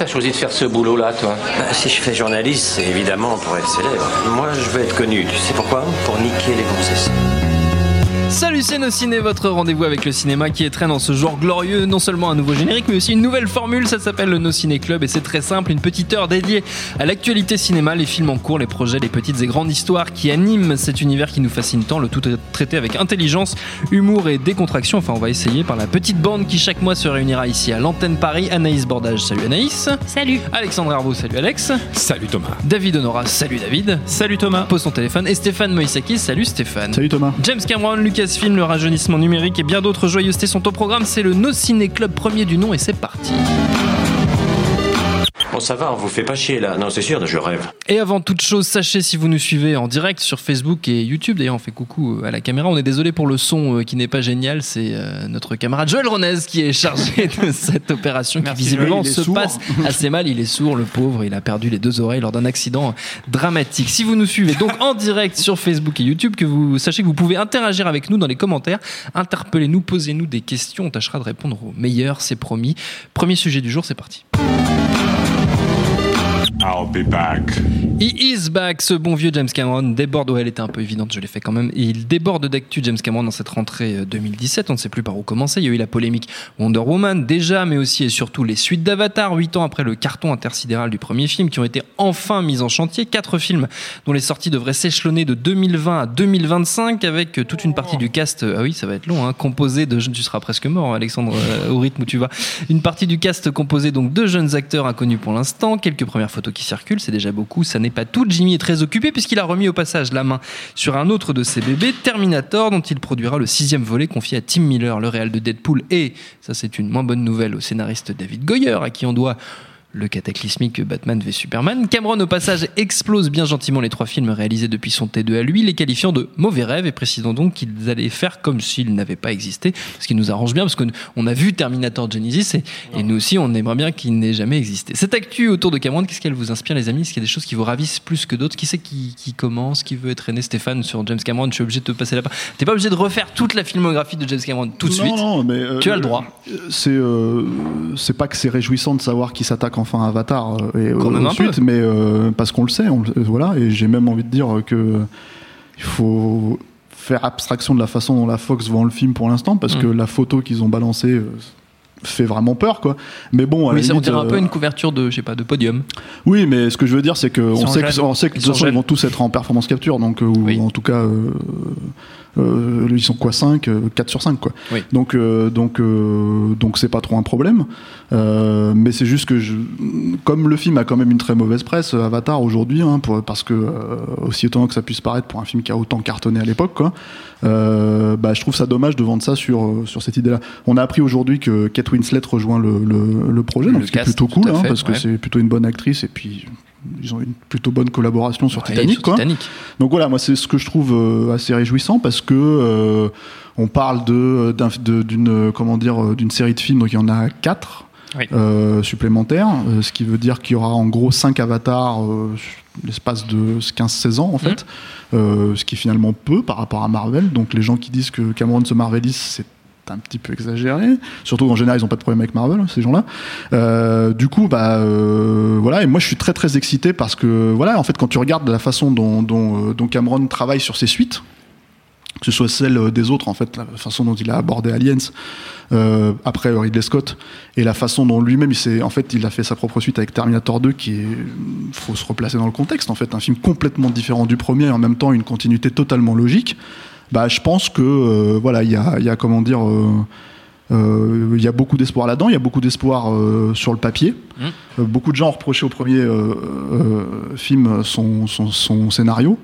t'as choisi de faire ce boulot-là, toi Bah, si je fais journaliste, c'est évidemment pour être célèbre. Moi, je veux être connu. Tu sais pourquoi? Pour niquer les gonzesses. Salut c'est nos ciné, votre rendez-vous avec le cinéma qui est très dans ce genre glorieux, non seulement un nouveau générique mais aussi une nouvelle formule, ça s'appelle le No Ciné Club et c'est très simple, une petite heure dédiée à l'actualité cinéma, les films en cours, les projets, les petites et grandes histoires qui animent cet univers qui nous fascine tant, le tout est traité avec intelligence, humour et décontraction, enfin on va essayer par la petite bande qui chaque mois se réunira ici à l'antenne Paris, Anaïs Bordage, salut Anaïs. Salut. Alexandre Herbeau, salut Alex. Salut Thomas. David Honora, salut David. Salut Thomas. Pose son téléphone. Et Stéphane Moïsakis, salut Stéphane. Salut Thomas. James Cameron, Le rajeunissement numérique et bien d'autres joyeusetés sont au programme. C'est le No Ciné Club premier du nom et c'est parti. Bon, ça va, on vous fait pas chier là. Non, c'est sûr, je rêve. Et avant toute chose, sachez si vous nous suivez en direct sur Facebook et YouTube, d'ailleurs on fait coucou à la caméra, on est désolé pour le son euh, qui n'est pas génial, c'est euh, notre camarade Joël Ronez qui est chargé de cette opération qui visiblement Joël, se sourd. passe assez mal, il est sourd le pauvre, il a perdu les deux oreilles lors d'un accident dramatique. Si vous nous suivez donc en direct sur Facebook et YouTube, que vous sachez que vous pouvez interagir avec nous dans les commentaires, interpellez-nous, posez-nous des questions, on tâchera de répondre au meilleur, c'est promis. Premier sujet du jour, c'est parti. I'll be back. He is back, ce bon vieux James Cameron. Déborde, ouais elle était un peu évidente, je l'ai fait quand même, il déborde d'actu James Cameron dans cette rentrée euh, 2017, on ne sait plus par où commencer, il y a eu la polémique Wonder Woman déjà, mais aussi et surtout les suites d'Avatar, 8 ans après le carton intersidéral du premier film, qui ont été enfin mis en chantier, quatre films dont les sorties devraient s'échelonner de 2020 à 2025, avec euh, toute une partie du cast, euh, ah oui ça va être long, hein, composé de, tu seras presque mort Alexandre, euh, au rythme où tu vas, une partie du cast composé donc de jeunes acteurs inconnus pour l'instant, quelques premières photos qui circulent, c'est déjà beaucoup, ça n'est pas tout. Jimmy est très occupé puisqu'il a remis au passage la main sur un autre de ses bébés, Terminator, dont il produira le sixième volet confié à Tim Miller, le réal de Deadpool, et, ça c'est une moins bonne nouvelle, au scénariste David Goyer, à qui on doit le cataclysmique Batman v Superman. Cameron, au passage, explose bien gentiment les trois films réalisés depuis son T2 à lui, les qualifiant de mauvais rêves et précisant donc qu'ils allaient faire comme s'ils n'avaient pas existé, ce qui nous arrange bien parce qu'on a vu Terminator Genesis et, et nous aussi on aimerait bien qu'il n'ait jamais existé. Cette actu autour de Cameron, qu'est-ce qu'elle vous inspire les amis? Est-ce qu'il y a des choses qui vous ravissent plus que d'autres? Qui c'est qui, qui commence Qui veut être aîné? Stéphane sur James Cameron Je suis obligé de te passer la part. T'es pas obligé de refaire toute la filmographie de James Cameron tout de Non, suite. non, mais, euh, Tu as le droit. euh, C'est euh, c'est pas que c'est réjouissant de savoir qu'il s'attaque enfin Avatar euh, et Quand euh, ensuite, peu. mais euh, parce qu'on le sait, on voilà. Et j'ai même envie de dire que il faut faire abstraction de la façon dont la Fox vend le film pour l'instant, parce Mm. que la photo qu'ils ont balancée fait vraiment peur, quoi. Mais bon, Oui, ça on limite, dirait un peu une couverture de, je sais pas, de podium. Oui, mais ce que je veux dire, c'est que on sait, que, on sait que de Ils toute sont façon, ils jeunes. vont tous être en performance capture, donc ou Oui. en tout cas, euh, euh, ils sont quoi 5 4 sur 5 quoi. Oui. Donc euh, donc euh, donc c'est pas trop un problème. Euh, mais c'est juste que je, comme le film a quand même une très mauvaise presse, euh, Avatar aujourd'hui, hein, parce que euh, aussi étonnant que ça puisse paraître pour un film qui a autant cartonné à l'époque, quoi. euh, bah, je trouve ça dommage de vendre ça sur euh, sur cette idée-là. On a appris aujourd'hui que Kate Winslet rejoint le, le, le projet, Le donc c'est plutôt cool, hein, parce que c'est plutôt une bonne actrice et puis ils ont une plutôt bonne collaboration sur Ouais, Titanic, sur quoi. Titanic. Donc voilà, moi c'est ce que je trouve euh, assez réjouissant parce que euh, on parle de d'un- de- d'une euh, comment dire d'une série de films, donc il y en a quatre Oui. euh, supplémentaires, ce qui veut dire qu'il y aura en gros cinq avatars euh, sur l'espace de 15-16 ans en fait, euh, ce qui est finalement peu par rapport à Marvel. Donc les gens qui disent que Cameron se marvelise, c'est un petit peu exagéré, surtout qu'en général ils ont pas de problème avec Marvel ces gens-là. Euh, du coup, bah euh, voilà, et moi je suis très très excité parce que voilà, en fait quand tu regardes la façon dont, euh, Cameron travaille sur ses suites, que ce soit celle des autres en fait, la façon dont il a abordé Aliens euh, après Ridley Scott et la façon dont lui-même il en fait il a fait sa propre suite avec Terminator 2 qui est faut se replacer dans le contexte en fait. Un film complètement différent du premier et en même temps une continuité totalement logique bah je pense que euh, voilà il y a, y a comment dire euh, euh, il y a beaucoup d'espoir là-dedans, il y a beaucoup d'espoir sur le papier. Mm. Euh, beaucoup de gens ont reproché au premier film son, son, son scénario,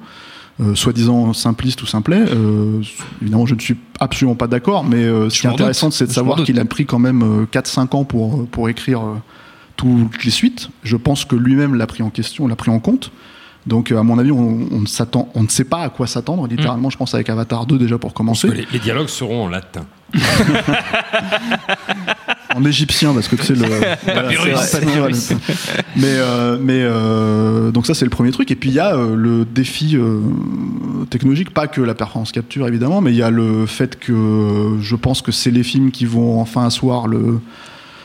euh, soi-disant simpliste ou simplet. Euh, évidemment, je ne suis absolument pas d'accord, mais euh, ce qui est intéressant, c'est de savoir qu'il a pris quand même euh, 4-5 ans pour, pour écrire toutes les suites. Je pense que lui-même l'a pris en question, l'a pris en compte. Donc, euh, à mon avis, on, on ne s'attend, on ne sait pas à quoi s'attendre. Littéralement, je pense avec Avatar 2 déjà pour commencer. les, les dialogues seront en latin. en égyptien parce que le Papyrus. c'est vrai, papyrus. mais euh, mais euh, donc ça c'est le premier truc et puis il y a euh, le défi technologique pas que la performance capture évidemment mais il y a le fait que je pense que c'est les films qui vont enfin asseoir le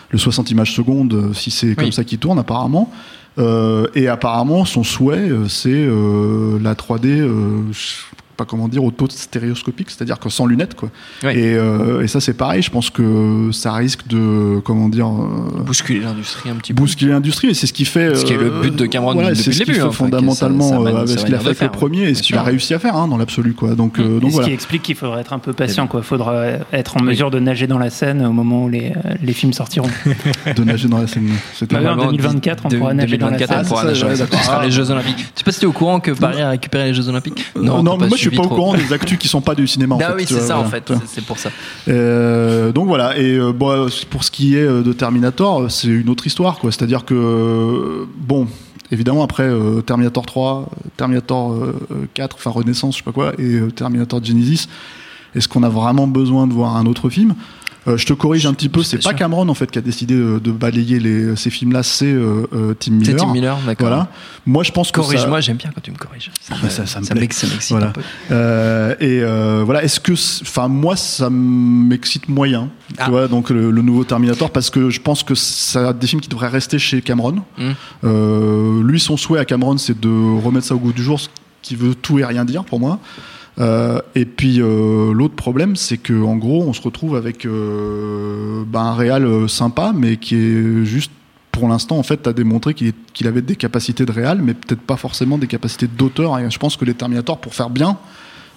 le 60 images secondes, si c'est comme ça qu'il tourne apparemment. Euh, et apparemment, son souhait, euh, c'est euh, la 3D, euh, je sais pas comment dire, auto-stéréoscopique, c'est-à-dire que sans lunettes, quoi. Oui. Et, euh, et ça, c'est pareil. Je pense que ça risque de, comment dire, euh, Bousculer l'industrie un petit peu. bousculer l'industrie. Et c'est ce qui fait. Ce qui est le euh, but de Cameron voilà, depuis c'est le ce qu'il début, fait hein, fondamentalement avec ce qu'il a fait le premier et ce qu'il a réussi à faire hein, dans l'absolu, quoi. Donc, euh, donc ce voilà. qui explique qu'il faudra être un peu patient, quoi. Faudra être en mesure de nager dans la scène au moment où les, les films sortiront. de nager dans la scène. C'était Bah, en Normalement, 2024, on pourra nager dans la 2024, on salle. pourra Ah, c'est. Ce sera les Jeux Olympiques. Je sais pas si t'es au courant que Paris a récupéré les Jeux Olympiques. Non, mais moi je suis suivi pas au courant des actus qui sont pas du cinéma. en Ah oui, c'est ça en fait, c'est- pour ça. Euh, donc voilà, et euh, bon, euh, pour ce qui est euh, de Terminator, c'est une autre histoire, quoi. C'est-à-dire que, bon, évidemment, après euh, Terminator 3, euh, Terminator euh, euh, 4, enfin Renaissance, je sais pas quoi, et euh, Terminator Genesis, est-ce qu'on a vraiment besoin de voir un autre film? Euh, je te corrige un petit peu, c'est pas sûr. Cameron en fait qui a décidé euh, de balayer les, ces films-là, c'est euh, euh, Tim C'est Miller. Tim Miller, d'accord. Voilà. Moi, je pense que ça- Corrige-moi, j'aime bien quand tu me corriges. Ça, bah, ça- me m'excite Voilà. un peu. Euh, et euh, voilà, est-ce que, c'est- enfin moi, ça m'excite moyen, Ah. tu vois, donc le, le nouveau Terminator, parce que je pense que ça des films qui devraient rester chez Cameron. Mm. Euh, lui, son souhait à Cameron, c'est de remettre ça au goût du jour, ce qui veut tout et rien dire pour moi. Euh, et puis euh, l'autre problème, c'est que en gros, on se retrouve avec euh, ben, un euh, sympa, mais qui est juste pour l'instant, en fait, a démontré qu'il avait des capacités de réal, mais peut-être pas forcément des capacités d'auteur. Je pense que les Terminator, pour faire bien,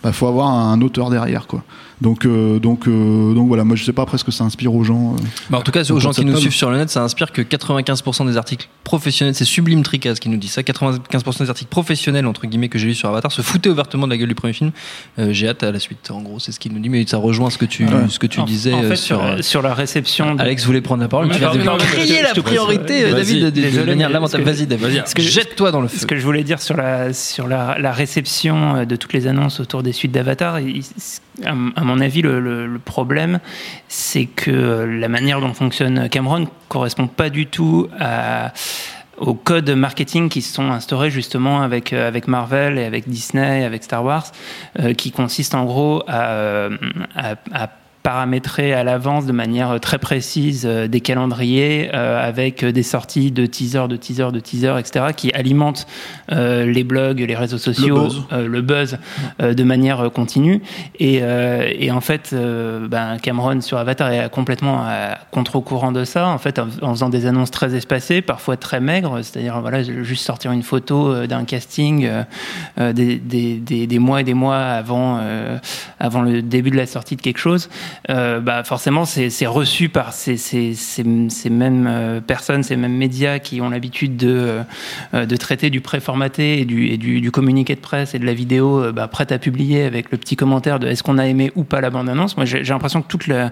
il faut avoir un auteur derrière, quoi. Donc, euh, donc, euh, donc voilà. Moi, je sais pas après ce que ça inspire aux gens. euh. Bah, en tout cas, aux gens qui nous suivent sur le net, ça inspire que 95% des articles professionnels, c'est Sublime Tricaz qui nous dit ça, 95% des articles professionnels, entre guillemets, que j'ai lu sur Avatar se foutaient ouvertement de la gueule du premier film. Euh, j'ai hâte à la suite, en gros, c'est ce qu'il nous dit, mais ça rejoint ce que tu, Ouais. ce que tu En- disais en fait, sur, sur. euh, sur la réception. de- Alex voulait prendre la parole, Ouais, tu pardon, non, mais crier je- la priorité, vas-y. David, de, manière mais lamentable. Vas-y, David. Jette-toi dans le feu. Ce que je voulais dire sur la, sur la, la réception de toutes les annonces autour des suites d'Avatar, à mon avis, le, problème, c'est que la manière dont fonctionne Cameron correspond pas du tout à aux codes marketing qui se sont instaurés justement avec, euh, avec Marvel et avec Disney, avec Star Wars, euh, qui consistent en gros à, euh, paramétrer à l'avance de manière très précise euh, des calendriers euh, avec des sorties de teasers, de teasers, de teasers, etc., qui alimentent euh, les blogs, les réseaux sociaux, buzz. euh, le buzz euh, de manière euh, continue. Et, euh, et en fait, euh, ben, Cameron sur Avatar est complètement à contre-courant de ça, en fait, en, faisant des annonces très espacées, parfois très maigres, c'est-à-dire voilà, juste sortir une photo euh, d'un casting euh, euh, des, des, des, des mois et des mois avant, euh, avant le début de la sortie de quelque chose. Euh, bah forcément, c'est reçu par ces, mêmes euh, personnes, ces mêmes médias qui ont l'habitude de, euh, traiter du préformaté et du, et du, communiqué de presse et de la vidéo bah, prête à publier avec le petit commentaire de est-ce qu'on a aimé ou pas la bande-annonce. Moi, j'ai l'impression que toute la,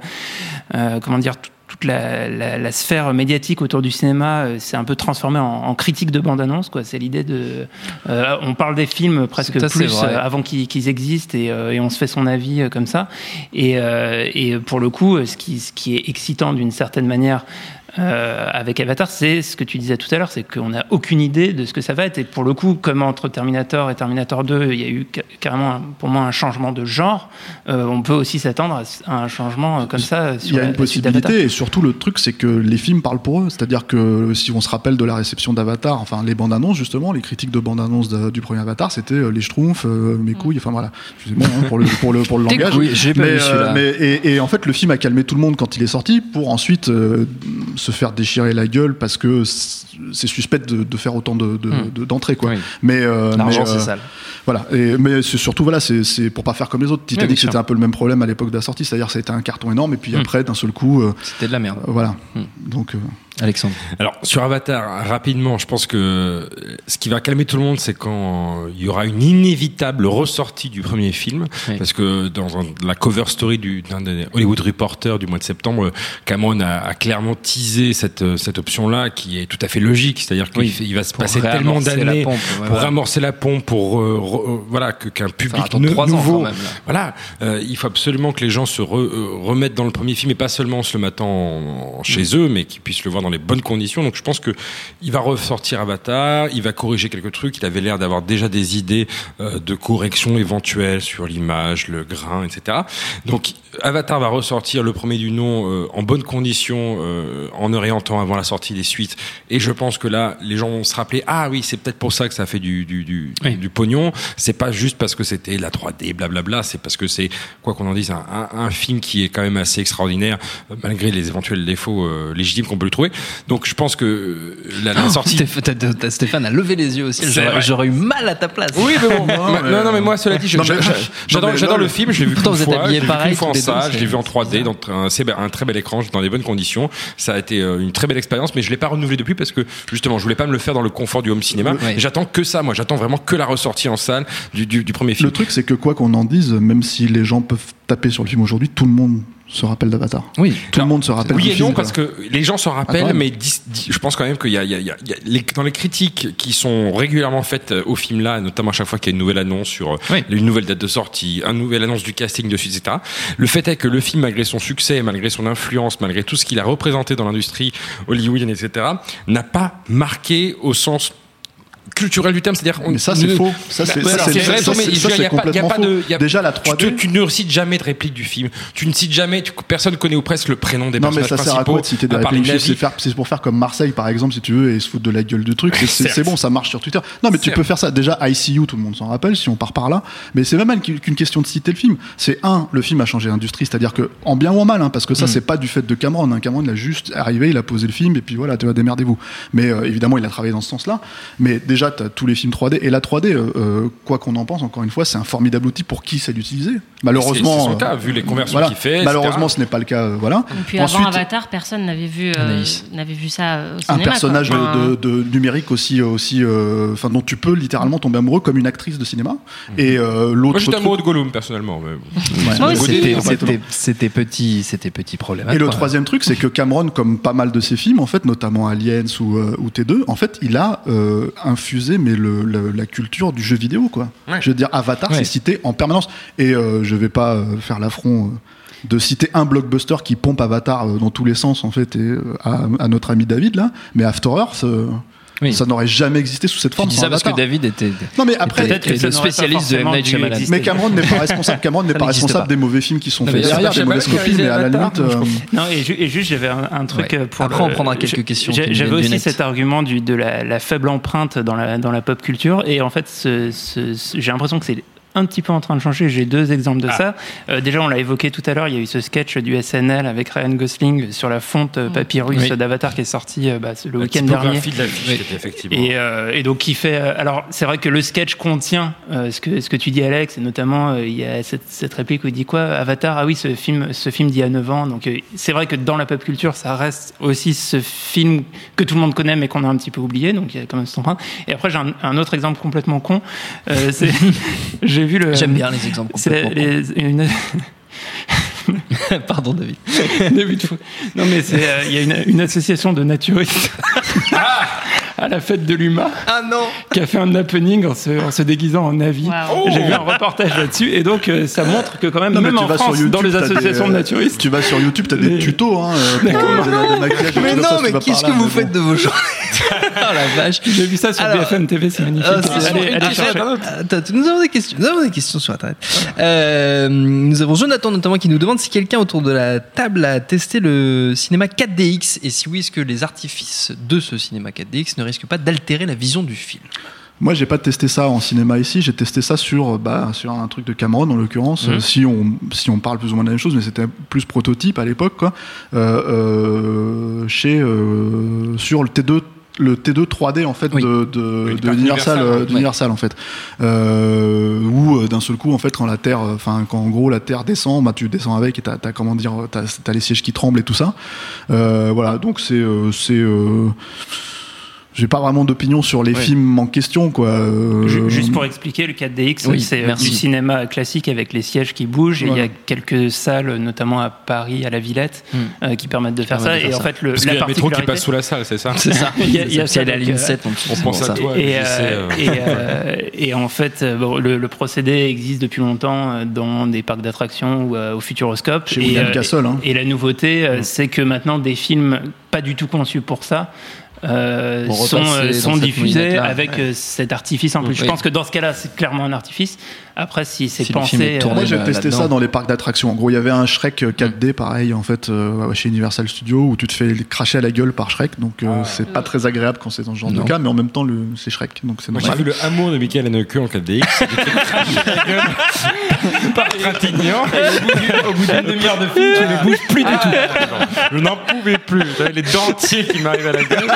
comment dire, toute la, la, la sphère médiatique autour du cinéma euh, s'est un peu transformée en, en critique de bande-annonce. quoi. C'est l'idée de... euh, on parle des films presque Ça, plus euh, avant qu'ils qu'ils existent et, euh, et on se fait son avis euh, comme ça. Et, euh, et pour le coup, ce qui, ce qui est excitant d'une certaine manière euh, avec Avatar, c'est ce que tu disais tout à l'heure, c'est qu'on n'a aucune idée de ce que ça va être. Et pour le coup, comme entre Terminator et Terminator 2, il y a eu ca- carrément, un- pour moi, un changement de genre, euh, on peut aussi s'attendre à un changement euh, comme ça Il y a la- une la possibilité, et surtout le truc, c'est que les films parlent pour eux. C'est-à-dire que si on se rappelle de la réception d'Avatar, enfin les bandes annonces justement, les critiques de bandes annonces de- du premier Avatar, c'était euh, les schtroumpfs, euh, mes couilles, enfin voilà. Excusez-moi hein, pour le pour le pour le Tes langage. couilles, pas mais, mais- et, et en fait, le film a calmé tout le monde quand il est sorti, pour ensuite euh, se faire déchirer la gueule parce que c'est suspect de, de faire autant de- de- Hmm. de- d'entrées quoi. Oui. Mais euh, L'argent, c'est euh, sale. voilà, et, mais surtout voilà, c'est pour pas faire comme les autres. Titanic sûr. c'était un peu le même problème à l'époque de la sortie, c'est-à-dire ça a été un carton énorme et puis Mm. après d'un seul coup, euh, C'était de la merde. voilà. Mm. Donc Alexandre. Alors, sur Avatar, rapidement, je pense que ce qui va calmer tout le monde, c'est quand il y aura une inévitable ressortie du premier film. Oui. Parce que dans la cover story du, d'un des Hollywood Reporter du mois de septembre, Cameron a, a clairement teasé cette, cette option-là qui est tout à fait logique. C'est-à-dire qu'il Oui. va se passer tellement d'années ouais, pour voilà. ramorcer la pompe, pour euh, re- euh, voilà qu'un public ne- ans nouveau même. voilà, euh, il faut absolument que les gens se re- euh, remettent dans le premier film et pas seulement en se le en- en chez eux, mais qu'ils puissent le voir dans les bonnes conditions. Donc je pense que il va ressortir Avatar, il va corriger quelques trucs. Il avait l'air d'avoir déjà des idées euh, de correction éventuelle sur l'image, le grain, etc. Donc Avatar va ressortir le premier du nom euh, en bonnes conditions, euh, en temps avant la sortie des suites. Et je pense que là, les gens vont se rappeler ah oui, c'est peut-être pour ça que ça fait du du du, Oui. du pognon. C'est pas juste parce que c'était la 3D, blablabla. C'est parce que c'est quoi qu'on en dise un, un, un film qui est quand même assez extraordinaire malgré les éventuels défauts euh, légitimes qu'on peut lui trouver. Donc je pense que euh, la, la sortie. Stéphane a levé les yeux aussi. J'aurais eu mal à ta place. Oui, mais bon. Non, non, mais- non, non, mais moi, cela dit, j'adore, le film. Je l'ai vu Pourtant, vous êtes fois. vu pareil fois en les. Je l'ai vu en 3D, c'est dans un, un très bel écran, dans des bonnes conditions. Ça a été euh, une très belle expérience, mais je l'ai pas renouvelé depuis parce que justement, je voulais pas me le faire dans le confort du home cinéma. Oui. Et J'attends que ça, moi. J'attends vraiment que la ressortie en salle du, du, du premier film. Le truc, c'est que quoi qu'on en dise, même si les gens peuvent taper sur le film aujourd'hui, tout le monde se rappelle d'Avatar. Oui. Tout Alors, le monde se rappelle Oui et non, parce que les gens quand rappellent, mais dis- dis- je pense quand même qu'il y a, y y y dans les critiques qui sont régulièrement faites euh, au film là, notamment à chaque fois qu'il y a une nouvelle annonce sur euh, Oui. une nouvelle date de sortie, une nouvelle annonce du casting dessus, etc. Le fait est que le film, malgré son succès, malgré son influence, malgré tout ce qu'il a représenté dans l'industrie hollywoodienne, etc., n'a pas marqué au sens culturel du terme, c'est-à-dire on- Mais ça, c'est ne- faux. Ça, c'est Bah, c'est vrai, ça, mais c'est- je ça, veux dire, c'est y a pas- y a complètement pas de- Déjà, la tu, 3D. te- tu ne cites jamais de réplique du film. Tu ne cites jamais, personne connaît ou presque le prénom des Non mais personnages ça sert à quoi de citer des répliques. C'est pour faire comme Marseille par exemple si tu veux et se foutre de la gueule du truc. C'est- bon, ça marche sur Twitter. Non mais tu peux faire ça. Déjà ICU, tout le monde s'en rappelle si on part par là. Mais c'est même mal qu'une question de citer le film. C'est un, le film a changé l'industrie, c'est-à-dire que en bien ou en mal, hein, parce que ça Mm. c'est pas du fait de Cameron. Hein. Cameron il a juste arrivé, il a posé le film et puis voilà, tu vas démerdez-vous. Mais euh, évidemment il a travaillé dans ce sens-là. Mais déjà t'as tous les films 3D et la 3D, euh, euh, quoi qu'on en pense, encore une fois, c'est un formidable outil pour qui sait l'utiliser. Malheureusement, C'est- son euh, cas, vu les conversions voilà. qu'il fait, etc. Malheureusement, ce n'est pas le cas. euh, voilà. Et puis Ensuite, avant Avatar, personne n'avait vu, euh, n'avait vu ça euh, un personnage de, de- de numérique aussi, aussi, euh, enfin dont tu peux littéralement tomber amoureux comme une actrice de cinéma. Et euh, Moi, l'autre j'étais amoureux de Gollum, personnellement. mais- Ouais. C'était- petit, c'était petit problème. Et le troisième truc, c'est que Cameron, comme pas mal de ses films, en fait, notamment Aliens ou, euh, ou T2, en fait, il a euh, mais le, le- la culture du jeu vidéo, quoi. Ouais. Je veux dire, Avatar, Ouais. c'est cité en permanence. Et euh, je vais pas euh, faire l'affront. euh, de citer un blockbuster qui pompe Avatar euh, dans tous les sens en fait et, euh, à, à notre ami David là mais After Earth euh, Oui. ça n'aurait jamais existé sous cette Tu forme dis sans ça parce que. David était. non mais après Peut-être que le spécialiste de M. Night Shyamalan. Mais Cameron n'est pas responsable. Cameron n'est pas responsable pas. des mauvais films qui sont faits derrière, des mauvaises copies, mais à la limite. Euh, Non, et, ju- et juste, j'avais un, un truc Ouais. euh, pour. Après, le- on prendra quelques questions J'avais aussi cet argument du, de la, la faible empreinte dans la, dans la pop culture. Et en fait, j'ai l'impression que c'est un petit peu en train de changer. J'ai deux exemples de ça. Euh, déjà, on l'a évoqué tout à l'heure, il y a eu ce sketch du SNL avec Ryan Gosling sur la fonte euh, papyrus Oui. d'Avatar qui est sorti euh, bah, le La week-end dernier. de l'affiche, Oui. effectivement. Et, euh, et donc qui fait. euh, alors c'est vrai que le sketch contient euh, ce que ce que tu dis Alex, et notamment euh, il y a cette, cette réplique où il dit quoi? Avatar. Ah oui, ce film ce film d'il y a 9 ans. Donc euh, c'est vrai que dans la pop culture, ça reste aussi ce film que tout le monde connaît mais qu'on a un petit peu oublié. Donc il y a quand même cet emprunt. Et après j'ai un, un autre exemple complètement con. Euh, c'est j'ai vu le. J'aime bien les exemples. C'est une. Pardon, David. Début de fou. Non, mais c'est, euh, il y a une, une association de naturistes à la fête de l'UMA Ah non qui a fait un happening en se, en se déguisant en avis. J'ai vu un reportage là-dessus et donc euh, ça montre que quand même, Non, mais même tu en vas France, sur YouTube, dans les t'as associations des, de naturistes, Tu vas sur YouTube, t'as des tutos hein, euh, pour D'accord. des, des maquillages. Mais non, mais qu'est-ce que vous faites de vos journées Oh la vache j'ai vu ça sur Alors, BFM TV, c'est magnifique. Euh, allez, allez Internet. chercher. Attends, nous avons des questions. Nous avons des questions sur Internet. Euh, nous avons Jonathan notamment qui nous demande si quelqu'un autour de la table a testé le cinéma 4DX et si oui, est-ce que les artifices de ce cinéma 4DX ne risquent pas d'altérer la vision du film Moi, j'ai pas testé ça en cinéma ici. J'ai testé ça sur, bah, sur un truc de Cameron en l'occurrence. Mhm. Euh, Si on si on parle plus ou moins de la même chose, mais c'était plus prototype à l'époque, quoi. Euh, euh, chez euh, sur le T2 le T2 3D en fait Oui. de, de, Oui, de parc Universal, Universal, euh, ouais. en fait euh, où euh, d'un seul coup en fait quand la terre euh, enfin quand en gros la terre descend bah tu descends avec et t'as as, comment dire t'as as les sièges qui tremblent et tout ça Euh, voilà donc c'est euh, c'est euh, j'ai pas vraiment d'opinion sur les Ouais. films en question, quoi. Euh, Ju- Juste pour expliquer, le 4DX, Oui, c'est euh, merci. du cinéma classique avec les sièges qui bougent. Et il y a quelques salles, notamment à Paris, à la Villette, Hmm. euh, qui permettent de faire ça. de faire Et en fait, le, Parce la y a métro qui passe sous la salle, c'est ça? C'est ça. Il y a- il y a C'est ça, à la ligne euh, 7 en plus. on pense à ça. toi. Et, je sais, euh, euh, et, euh, et en fait, euh, bon, le, le procédé existe depuis longtemps euh, dans des parcs d'attractions ou euh, au Futuroscope. Chez et, William euh, Castle, hein. et la nouveauté, euh, c'est que maintenant, des films pas du tout conçus pour ça. Euh, sont, euh, sont moulinette-là. avec Ouais. euh, cet artifice en plus. Je pense que dans ce cas-là, c'est clairement un artifice. Après, si c'est Si pensé, tourné Moi, euh, j'ai testé ça dans les parcs d'attractions. En gros, il y avait un Shrek euh, 4D, pareil, en fait, euh, chez Universal Studios, où tu te fais cracher à la gueule par Shrek. Donc, euh, c'est pas très agréable quand c'est dans ce genre Non. de cas, mais en même temps, le- c'est Shrek. Donc, c'est Moi, j'ai normal. vu le hameau de Michael Haneke en 4DX. J'ai fait cracher la gueule par Trintignant. au bout d'une demi-heure de film, tu ne bouges plus du tout. Je n'en pouvais plus. J'avais les dentiers qui m'arrivaient à la gueule.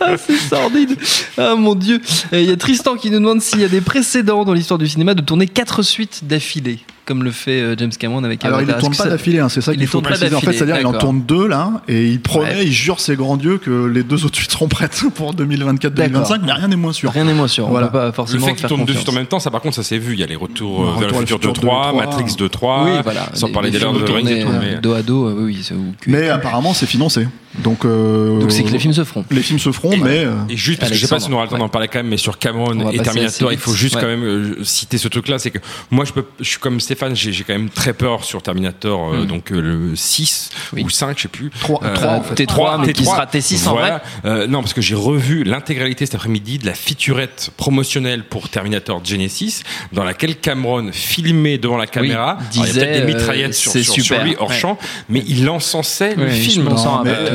Ah, c'est sordide. Ah mon dieu. Et Il y a Tristan qui nous demande s'il y a des précédents dans l'histoire du cinéma de tourner quatre suites d'affilée, comme le fait euh, James Cameron avec Alors, il ne Avatar. tourne pas ça- d'affilée, hein, c'est ça Il qu'il faut tourne préciser. En fait, c'est-à-dire il en tourne deux là, et il promet, Ouais. il jure ses grands dieux que les deux autres suites seront prêtes pour 2024-2025, mais rien n'est moins sûr. Rien n'est moins sûr. Voilà. On peut pas Le forcément fait qu'ils faire tournent deux suites en même temps, ça par contre, ça s'est vu. Il y a les retours euh, vers Retour le le futur de futur 3, 2, 3. Matrix 2, 3. Oui, voilà. Sans Les- parler des the Rings et tournés, tout. euh, mais- dos à dos, euh, oui. Mais apparemment, c'est financé. Donc, euh, Donc c'est que les films se feront. les films se feront, Et- mais euh, Et juste parce que je sais pas si on aura le temps d'en parler quand même, mais sur Cameron et Terminator, il faut juste Ouais. quand même euh, citer ce truc-là, c'est que moi je peux, je suis comme Stéphane, j'ai j'ai quand même très peur sur Terminator, euh, Mm. donc euh, le 6 Oui. ou 5, je sais plus. 3, Euh, 3 en fait. T3, mais qui T3, sera T6 en vrai. voilà. Euh, non, parce que j'ai revu l'intégralité cet après-midi de la featurette promotionnelle pour Terminator Genesis, dans laquelle Cameron filmait devant la caméra. Alors, il y a disait, peut-être des euh, mitraillettes sur, sur, sur lui hors Ouais. champ, mais il encensait le film.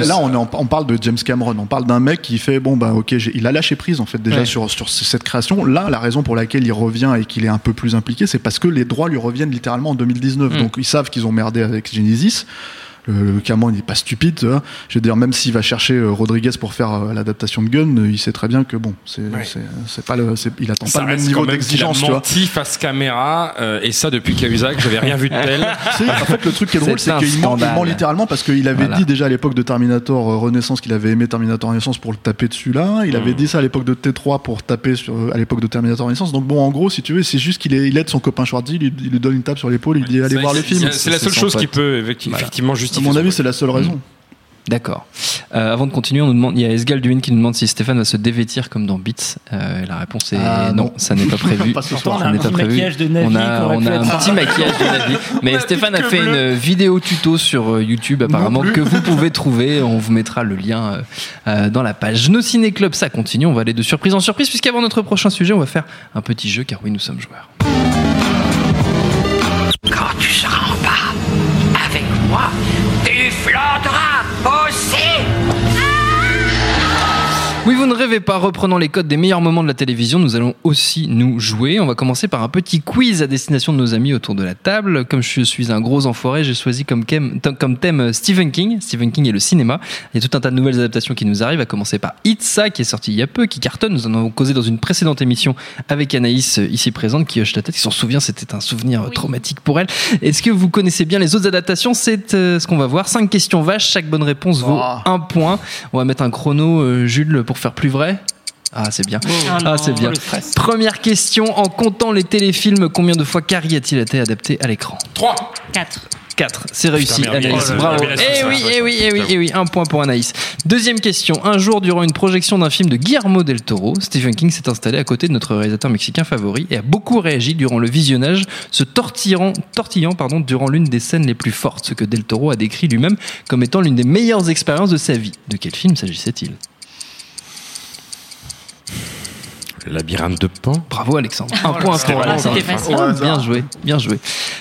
Là, on, en- on parle de James Cameron. On parle d'un mec qui fait bon bah ok, il a lâché prise en fait déjà Ouais. sur sur cette création. Là, la raison pour laquelle il revient et qu'il est un peu plus impliqué, c'est parce que les droits lui reviennent littéralement en 2019. Mm. Donc ils savent qu'ils ont merdé avec Genesis. Le, le Cameron, il est pas stupide. tu vois. Je veux dire, même s'il va chercher euh, Rodriguez pour faire euh, l'adaptation de Gun, euh, il sait très bien que bon, c'est Ouais. c'est- c'est pas le, c'est- il attend Ça pas le même niveau a d'exigence, tu vois. menti face caméra, euh, et ça depuis Cahuzac, j'avais rien vu de tel. En fait, le truc qui est drôle, C'est qu'il ment, il ment littéralement parce qu'il avait Voilà. dit déjà à l'époque de Terminator euh, Renaissance qu'il avait aimé Terminator Renaissance pour le taper dessus là. Il avait Mm. dit ça à l'époque de T3 pour taper sur, euh, à l'époque de Terminator Renaissance. Donc bon, en gros, si tu veux, c'est juste qu'il est- il aide son copain Schwarzy, il, lui- il lui donne une tape sur l'épaule, il lui dit allez voir les films. C'est la seule chose qui peut effecti- Voilà. À mon avis, c'est la seule raison. D'accord. Euh, avant de continuer, on nous demande, il y a Esgal Duin qui nous demande si Stéphane va se dévêtir comme dans Beats. Euh, la réponse est Ah, non, non. ça n'est pas prévu. Pas ce Pourtant, on a un petit maquillage de Navi on a, qui aurait on pu a un être petit maquillage de Navi. Mais Stéphane a fait une vidéo tuto sur euh, YouTube apparemment que vous pouvez trouver. On vous mettra le lien euh, dans la page. Nos Ciné Club, ça continue. On va aller de surprise en surprise puisqu'avant notre prochain sujet, on va faire un petit jeu car oui, nous sommes joueurs. Quand tu seras en bas, avec moi, Oui, vous ne rêvez pas, reprenant les codes des meilleurs moments de la télévision, nous allons aussi nous jouer. On va commencer par un petit quiz à destination de nos amis autour de la table. Comme je suis un gros enfoiré, j'ai choisi comme, thème Stephen King. Stephen King et le cinéma. Il y a tout un tas de nouvelles adaptations qui nous arrivent, à commencer par Itza, qui est sorti il y a peu, qui cartonne. Nous en avons causé dans une précédente émission avec Anaïs, euh, ici présente, qui hoche la tête, qui s'en souvient, c'était un souvenir euh, Oui. traumatique pour elle. Est-ce que vous connaissez bien les autres adaptations? C'est euh, ce qu'on va voir. Cinq questions vaches, chaque bonne réponse vaut Ah. un point. On va mettre un chrono, euh, Jules, pour faire plus vrai. Ah, c'est bien. Ah Ah, non. c'est bien. Première question, en comptant les téléfilms, combien de fois Carrie a-t-il été adapté à l'écran 3 4. 4. C'est réussi, Putain, Anaïs. oh Bravo. Eh ça, oui, eh oui, eh oui, eh oui. Un point pour Anaïs. Deuxième question. Un jour, durant une projection d'un film de Guillermo del Toro, Stephen King s'est installé à côté de notre réalisateur mexicain favori et a beaucoup réagi durant le visionnage, se tortillant, tortillant pardon, durant l'une des scènes les plus fortes, ce que del Toro a décrit lui-même comme étant l'une des meilleures expériences de sa vie. De quel film s'agissait-il Le labyrinthe de Pan. Bravo Alexandre. Un point pour Alexandre. Ah, bien joué, bien joué.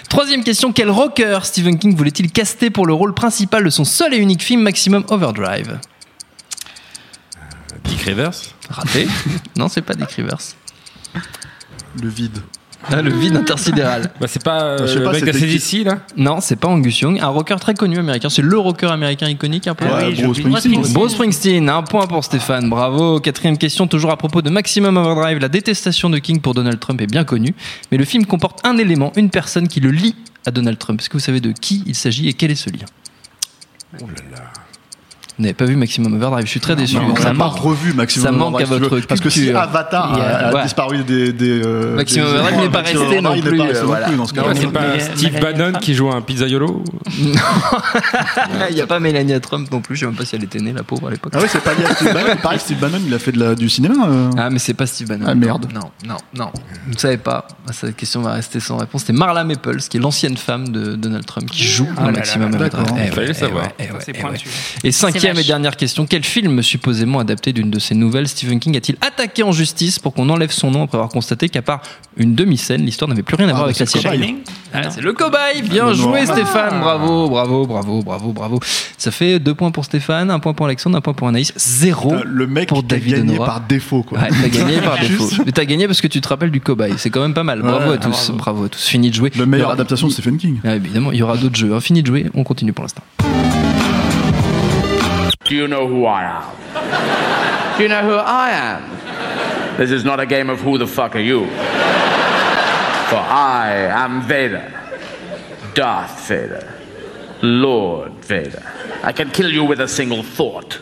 Troisième question, quel rocker Stephen King voulait-il caster pour le rôle principal de son seul et unique film Maximum Overdrive? Dick Rivers? Raté Non, c'est pas Dick Rivers. Le vide. Ah, le vide intersidéral. Bah, c'est pas euh, Je sais le pas, mec c'était là Non, c'est pas Angus Young, un rocker très connu américain. C'est le rocker américain iconique un peu. Ouais, Bruce. Springsteen. Bruce Springsteen, un point pour Stéphane, bravo. Quatrième question, toujours à propos de Maximum Overdrive. La détestation de King pour Donald Trump est bien connue, mais le film comporte un élément, une personne qui le lie à Donald Trump. Est-ce que vous savez de qui il s'agit et quel est ce lien? Oh là là. Vous n'avez pas vu Maximum Overdrive, je suis très déçu. Non, on ça n'a pas manque. revu Maximum ça manque Overdrive, à tu veux. votre Parce que si culture. Avatar Il a- a, ouais. disparu des. des euh, Maximum Overdrive n'est pas resté non plus, pas resté non voilà. plus dans ce Non, cas-là. C'est pas mais- Steve mais- Bannon qui joue un pizzaiolo Il n'y a pas Melania Trump non plus, je sais même pas si elle était née, la pauvre à l'époque. Ah oui, c'est pas lié à Steve Bannon. Pareil, Steve Bannon, il a fait de la- du cinéma. euh. Ah, mais c'est pas Steve Bannon. Ah, merde. Non, non, non. Vous ne savez pas. Ah, Cette question va rester sans réponse. C'était Marla Maples, qui est l'ancienne femme de Donald Trump, qui joue Ah là là Maximum Overdrive. Eh ouais, Fallait le eh savoir. eh. Et cinquième et vache. dernière question. Quel film, supposément adapté d'une de ses nouvelles, Stephen King a-t-il attaqué en justice pour qu'on enlève son nom après avoir constaté qu'à part une demi-scène, l'histoire n'avait plus rien à Ah, voir bah, avec la c'est sienne Cobaye. Shining Ah, c'est le cobaye, bien joué. Stéphane, bravo, bravo, bravo, bravo, bravo. Ça fait deux points pour Stéphane, un point pour Alexandre, un point pour Anaïs, zéro. Le mec pour qui a David gagné par défaut, quoi. Ouais, t'as gagné par défaut. Mais t'as gagné parce que tu te rappelles du cobaye. C'est quand même pas mal. Bravo Ouais, à tous. bravo. Bravo à tous. Fini de jouer. Le Il y meilleur aura- adaptation de Stephen King. Ah, évidemment, il y aura d'autres jeux. hein. Fini de jouer. On continue pour l'instant. Do you know who I am? Do you know who I am? This is not a game of who the fuck are you. For I am Vader. Darth Vader. Lord Vader. I can kill you with a single thought.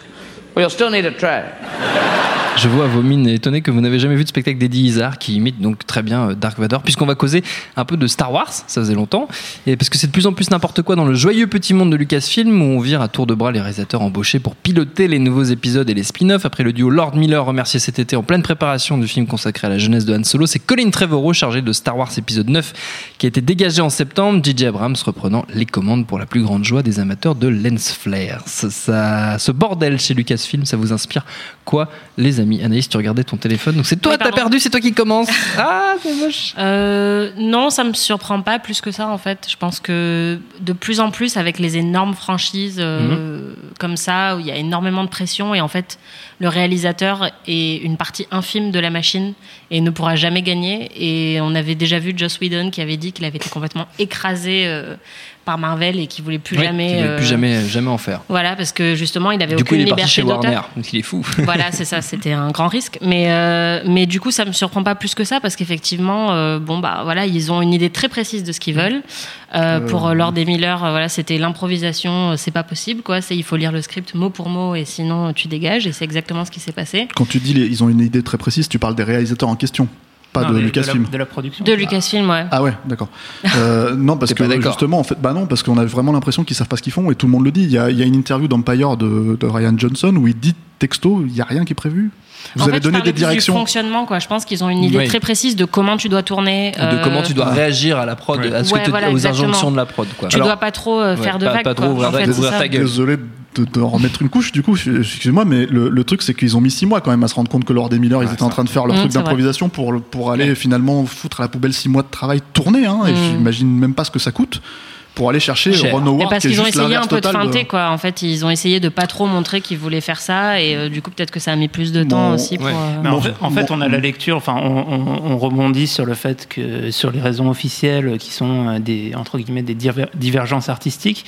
But you'll still need a tray. Je vois vos mines étonnées que vous n'avez jamais vu de spectacle d'Eddie Izzard qui imite donc très bien euh, Dark Vador, puisqu'on va causer un peu de Star Wars, ça faisait longtemps, et parce que c'est de plus en plus n'importe quoi dans le joyeux petit monde de Lucasfilm où on vire à tour de bras les réalisateurs embauchés pour piloter les nouveaux épisodes et les spin-offs. Après le duo Lord Miller remercié cet été en pleine préparation du film consacré à la jeunesse de Han Solo, c'est Colin Trevorrow chargé de Star Wars épisode 9 qui a été dégagé en septembre, J.J. Abrams reprenant les commandes pour la plus grande joie des amateurs de lens flare. Ça, ça- ce bordel chez Lucasfilm, ça vous inspire quoi, les amis? Anaïs, tu regardais ton téléphone, donc c'est toi, t'as perdu, c'est toi qui commence. Ah, c'est moche. Euh, non, ça me surprend pas plus que ça en fait. Je pense que de plus en plus avec les énormes franchises euh, Mhm. comme ça où il y a énormément de pression et en fait le réalisateur est une partie infime de la machine et ne pourra jamais gagner. Et on avait déjà vu Joss Whedon qui avait dit qu'il avait été complètement écrasé euh, par Marvel et qu'il voulait plus Oui, jamais. qui veut euh, plus jamais, jamais en faire. Voilà, parce que justement il avait Du coup, aucune il est parti liberté chez d'auteur. Warner, donc il est fou. Voilà, c'est ça, c'était un grand risque. Mais, euh, mais du coup, ça me surprend pas plus que ça parce qu'effectivement, euh, bon, bah voilà, ils ont une idée très précise de ce qu'ils veulent. Euh, Pour euh, Lord et Miller, euh, voilà, c'était l'improvisation, euh, c'est pas possible, quoi. C'est il faut lire le script mot pour mot et sinon tu dégages. Et c'est exactement ce qui s'est passé. Quand tu dis les- ils ont une idée très précise, tu parles des réalisateurs en question, pas Non, de Lucasfilm. de la production. De Lucasfilm, ouais. Ah ouais, d'accord. Euh, non, parce que justement, en fait, bah non, parce qu'on a vraiment l'impression qu'ils savent pas ce qu'ils font et tout le monde le dit. Il y a, il y a une interview d'Empire de, de Ryan Johnson où il dit texto, il y a rien qui est prévu. Vous en avez fait, donné des plus Du directions. fonctionnement, quoi. Je pense qu'ils ont une idée Oui. très précise de comment tu dois tourner. de euh, comment tu dois réagir à la prod, Ouais. à ce Ouais, que tu- voilà, aux exactement. injonctions de la prod. Quoi. Tu dois pas trop euh, Ouais, faire de pas- vagues. pas trop quoi. ouvrir En fait, ta gueule. Désolé de, de remettre une couche, du coup, excusez-moi, mais le, le truc, c'est qu'ils ont mis six mois quand même à se rendre compte que Lord et Miller, ils étaient en train de faire leur Mmh, truc d'improvisation pour, pour aller finalement foutre à la poubelle six mois de travail tourné, hein, et Mmh. j'imagine même pas ce que ça coûte, pour aller chercher Cher. Ron Howard, parce qu'ils ont essayé un peu de feinter, quoi. En fait, ils ont essayé de pas trop montrer qu'ils voulaient faire ça, et euh, du coup, peut-être que ça a mis plus de temps aussi pour. ouais. euh, Mais en Bon, fait, en fait, bon. on a la lecture, enfin, on, on- on rebondit sur le fait que sur les raisons officielles qui sont euh, des entre guillemets des diver- divergences artistiques,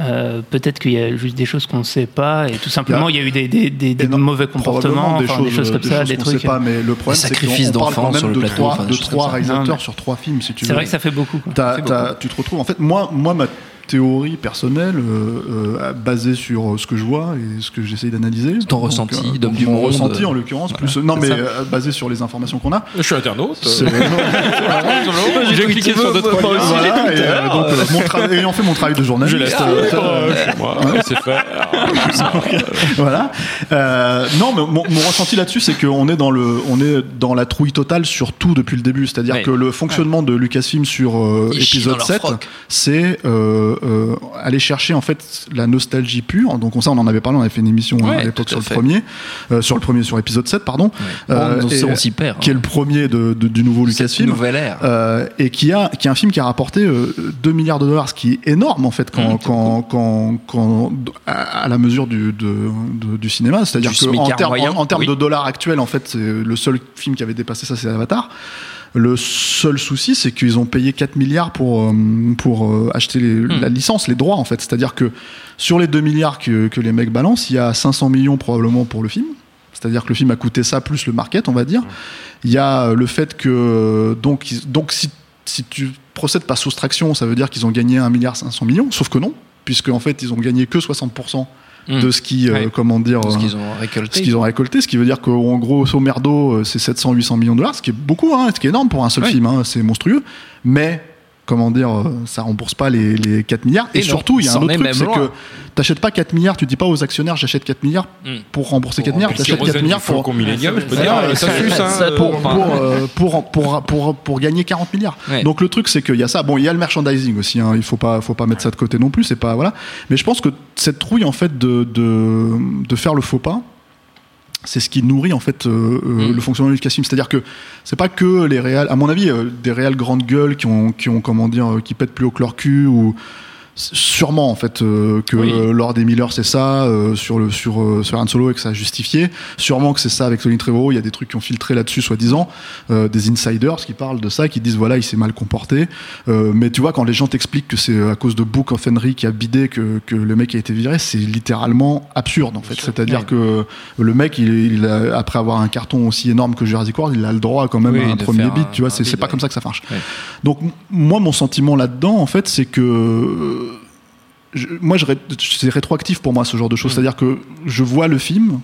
euh, peut-être qu'il y a juste des choses qu'on ne sait pas et tout simplement il y a eu des, des- des- des Et non, mauvais comportements, enfin, des choses comme ça, des qu'on sait trucs. pas, mais le problème, c'est sacrifices qu'on parle d'enfants quand même sur le de plateau, trois, enfin, de trois réalisateurs Non, mais- sur trois films, si tu veux. C'est vrai que ça fait beaucoup. quoi. T'as- Ça fait t'as- beaucoup. tu te retrouves. En fait, moi, moi ma théorie personnelle, euh, euh, basée sur euh, ce que je vois et ce que j'essaye d'analyser. Ton Donc, ressenti euh, d'homme donc du mon monde. ressenti en l'occurrence, plus non mais euh, basé sur les informations qu'on a. Je suis internaute. C'est- J'ai cliqué sur deux trois liens. Voilà, et, euh, donc, euh, mon tra- ayant fait mon travail de Je journaliste, laisse euh, euh, chez moi. C'est fait. voilà. Euh, non, mais mon, mon ressenti là-dessus, c'est qu'on est dans le, on est dans la trouille totale sur tout depuis le début. C'est-à-dire que le fonctionnement de Lucasfilm sur épisode leur 7, froc. c'est euh, euh, aller chercher en fait la nostalgie pure. Donc on ça, on en avait parlé, on avait fait une émission hein, Ouais, à l'époque sur le fait. premier, euh, sur le premier, sur épisode 7, pardon, Euh, on, et- on s'y perd. qui est le premier de, de- du nouveau Lucasfilm. nouvelle ère. Euh, et qui a qui est un film qui a rapporté euh, 2 milliards de dollars, ce qui est énorme en fait quand Mmh, quand, quand, quand à, la mesure du de, du cinéma, c'est-à-dire Du que en smicard termes en, en termes oui. de dollars actuels en fait, c'est le seul film qui avait dépassé ça, c'est Avatar. Le seul souci, c'est qu'ils ont payé 4 milliards pour, euh, pour euh, acheter les- Mmh. la licence, les droits, en fait. C'est-à-dire que sur les 2 milliards que, que les mecs balancent, il y a 500 millions probablement pour le film. C'est-à-dire que le film a coûté ça plus le market, on va dire. Il y a euh, le fait que. Donc, donc si, si tu procèdes par soustraction, ça veut dire qu'ils ont gagné 1 milliard 500 millions, sauf que non, puisque en fait, ils ont gagné que 60% Mm. de ce qui, euh, Ouais. comment dire, Ce euh, qu'ils ont récolté. ce qu'ils ont récolté, ce qui veut dire qu'en gros, au merdo, euh, c'est 700-800 millions de dollars, ce qui est beaucoup, hein, ce qui est énorme pour un seul Ouais. film, hein, c'est monstrueux. Mais, comment dire, euh, ça rembourse pas les, les 4 milliards. Et, Et non, surtout, il y a un autre truc, c'est que t'achètes pas 4 milliards, tu dis pas aux actionnaires, j'achète 4 milliards Mm. pour rembourser Pour 4 milliards, t'achètes 4 milliards pour, gagner 40 milliards. Ouais. Donc le truc c'est qu'il y a ça. Bon, il y a le merchandising aussi. Hein, il faut pas, faut pas mettre ça de côté non plus. C'est pas voilà. Mais je pense que cette trouille en fait de de, de faire le faux pas. C'est ce qui nourrit en fait euh, euh, Mm. le fonctionnement du casting. C'est-à-dire que c'est pas que les réals, à mon avis, euh, des réals grandes gueules qui ont, qui ont comment dire, euh, qui pètent plus haut que leur cul ou sûrement en fait euh, que Oui. Lord des Miller c'est ça euh, sur le sur euh, sur Han Solo et que ça a justifié sûrement que c'est ça avec Tony Trevorrow il y a des trucs qui ont filtré là-dessus soi-disant des insiders qui parlent de ça qui disent voilà il s'est mal comporté mais tu vois quand les gens t'expliquent que c'est à cause de Book of Henry qui a bidé que, que le mec a été viré c'est littéralement absurde en fait c'est-à-dire Ouais. que le mec il, il a- après avoir un carton aussi énorme que Jurassic World il a le droit quand même Oui, à un premier bid tu vois c'est pas ouais. comme ça que ça marche Ouais. donc moi mon sentiment là-dedans en fait c'est que je- moi, je c'est rétroactif pour moi ce genre de choses. Mm. C'est-à-dire que je vois le film,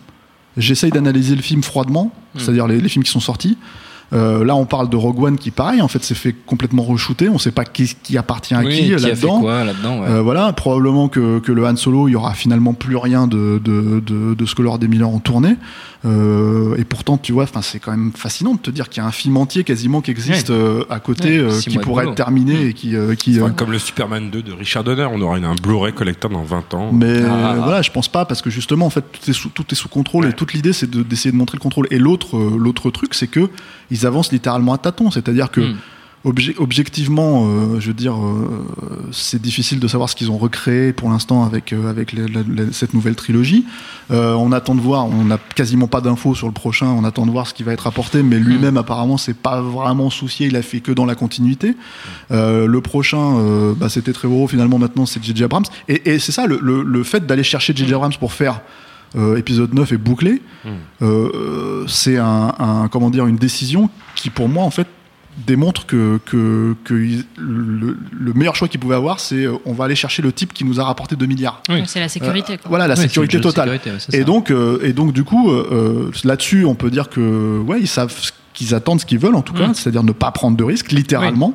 j'essaye d'analyser le film froidement, Mm. c'est-à-dire les, les films qui sont sortis. Euh, là, on parle de Rogue One qui, pareil, en fait, s'est fait complètement re-shooter. On ne sait pas qui, qui appartient à Oui, qui, fait là-dedans. là-dedans ouais. Euh, voilà, probablement que, que le Han Solo, il y aura finalement plus rien de, de, de, de ce que Lord des Miller ont tourné. Euh, et pourtant, tu vois, enfin, c'est quand même fascinant de te dire qu'il y a un film entier quasiment qui existe euh, à côté, Ouais, euh, qui pourrait être terminé et qui, euh, qui, euh, Enfin, comme le Superman 2 de Richard Donner, on aura une- un Blu-ray collector dans 20 ans. Mais Ah. euh, voilà, je pense pas parce que justement, en fait, tout est sous, tout est sous contrôle Ouais. et toute l'idée, c'est de- d'essayer de montrer le contrôle. Et l'autre, euh, l'autre truc, c'est que ils avancent littéralement à tâtons, c'est-à-dire que Mm. Obje- objectivement, euh, je veux dire, euh, c'est difficile de savoir ce qu'ils ont recréé pour l'instant avec euh, avec cette nouvelle trilogie. On attend de voir, on n'a quasiment pas d'infos sur le prochain. On attend de voir ce qui va être apporté, mais lui-même apparemment, c'est pas vraiment soucié. Il a fait que dans la continuité. Le prochain, bah, c'était Trevorrow. Finalement, maintenant, c'est J.J. Abrams. Et, et c'est ça, le, le- le fait d'aller chercher J.J. Abrams pour faire euh, épisode 9 et bouclé, euh, c'est un, un- comment dire, une décision qui, pour moi, en fait, démontre que, que, le, le meilleur choix qu'il pouvait avoir, c'est euh, on va aller chercher le type qui nous a rapporté 2 milliards. Oui. C'est la sécurité. quoi. Voilà, la sécurité totale. sécurité, ouais, c'est Et donc, euh, et donc, du coup, euh, là-dessus, on peut dire que, ouais, ils savent ce qu'ils attendent, ce qu'ils veulent, en tout cas, Mm. c'est-à-dire ne pas prendre de risques, littéralement.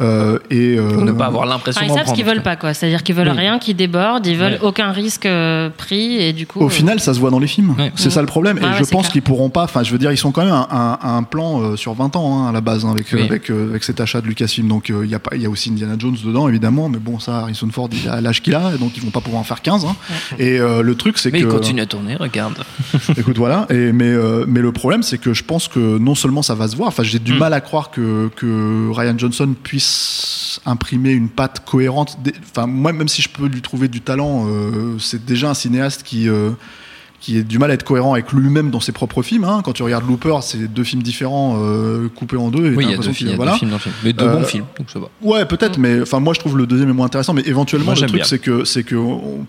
Euh, et euh, Pour ne pas avoir l'impression Enfin, ils savent ce qu'ils veulent pas, quoi. C'est-à-dire qu'ils veulent Oui. rien qui déborde, ils veulent aucun risque euh, pris, et du coup. Au euh, final, ça se voit dans les films. C'est ça le problème. Et ouais, je pense qu'ils pourront pas. Enfin, je veux dire, ils sont quand même un, un- un plan euh, sur 20 ans hein, à la base hein, avec Oui. avec euh, avec cet achat de Lucasfilm. Donc il y a pas, il y a aussi Indiana Jones dedans évidemment. Mais bon, ça, Harrison Ford, il a l'âge qu'il a, donc ils vont pas pouvoir en faire 15. hein. Et euh, le truc, c'est Mais que il continue à tourner, regarde. Écoute, voilà. Et, mais, euh, mais le problème, c'est que je pense que non seulement ça va se voir, enfin, j'ai du Mm. mal à croire que, que Ryan Johnson puisse imprimer une patte cohérente. Enfin, moi, même si je peux lui trouver du talent, euh, c'est déjà un cinéaste qui. euh, qui a du mal à être cohérent avec lui-même dans ses propres films. hein. Quand tu regardes Looper, c'est deux films différents euh, coupés en deux. et Oui, il y a deux films, il y a voilà. deux films dans le film. Mais deux bons films, donc ça va. Ouais, peut-être, mais enfin moi je trouve le deuxième est moins intéressant. Mais éventuellement, Moi, le truc c'est que c'est que on-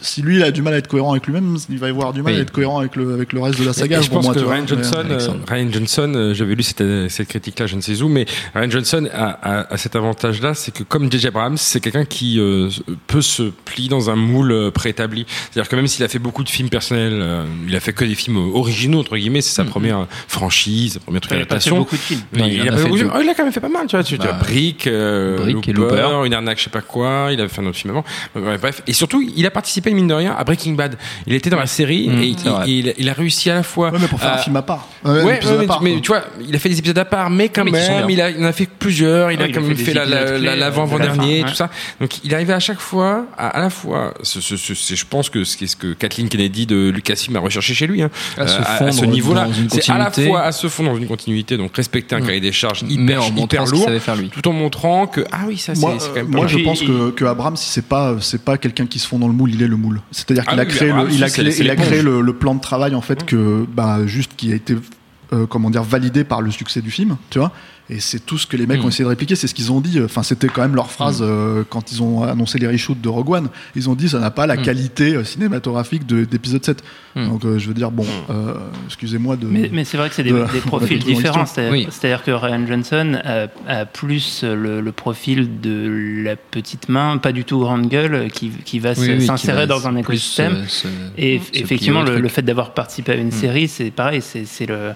si lui il a du mal à être cohérent avec lui-même, il va y avoir du mal Oui. à être cohérent avec le avec le reste de la saga. Et je pour pense moi, que vois. Ryan Johnson, euh. Ryan Johnson, euh, j'avais lu cette, cette critique-là, je ne sais où, mais Ryan Johnson a, a- a cet avantage-là, c'est que comme J.J. Abrams, c'est quelqu'un qui euh, peut se plier dans un moule préétabli. C'est-à-dire que même s'il a fait beaucoup de films personnels, euh, il a fait que des films originaux entre guillemets, c'est sa première franchise, sa première truc Il a pas fait d'adaptation. beaucoup de films. Non, il, il en a a pas fait fait beaucoup de deux. films. Oh, il a quand même fait pas mal, tu vois. Tu, tu as Bah, Brick, euh, Brick et Looper, une arnaque, je sais pas quoi. Il avait fait un autre film avant. Ouais, bref. Et surtout, il a participé mine de rien à Breaking Bad. Il était dans la série Mmh, et, il, il a- il a réussi à la fois. Ouais, mais pour faire un à- film à part. Ouais, ouais, mais, à part, mais tu vois, il a fait des épisodes à part, mais quand Mais même, il, a, il en a fait plusieurs. Il Ouais, a quand même fait la- la- la- l'avant-avant-dernier, euh, tout ça. Donc, il arrivait à chaque fois, à, à la fois, ce, ce, ce- c'est- je pense que c'est ce que Kathleen Kennedy de Lucasfilm a recherché chez lui, hein, À se euh, fondre ce niveau-là. C'est à la fois à se fondre dans une continuité, donc respecter un Mm. cahier des charges hyper, hyper ce lourd, tout en montrant que, ah oui, ça, c'est quand euh, même pas moi je pense que, que Abrams, si c'est pas c'est pas quelqu'un qui se fond dans le moule, il est le moule. C'est-à-dire qu'il Ah a oui, créé le, il a créé, il a créé le, le plan de travail en fait que bah juste qui a été euh, comment dire validé par le succès du film, tu vois. Et c'est tout ce que les mecs Mm. ont essayé de répliquer, c'est ce qu'ils ont dit. Enfin, c'était quand même leur phrase euh, quand ils ont annoncé les reshoots de Rogue One. Ils ont dit ça n'a pas la Mm. qualité euh, cinématographique de- d'épisode 7. Mm. Donc euh, je veux dire, bon, euh, excusez-moi de. Mais, mais c'est vrai que c'est des, de- des profils différents. C'est-à-dire Oui. que Ryan Johnson a, a plus le, le profil de la petite main, pas du tout grande gueule, qui, qui va Oui, s'insérer dans un écosystème. Et effectivement, le, le fait d'avoir participé à une série, c'est pareil, c'est le,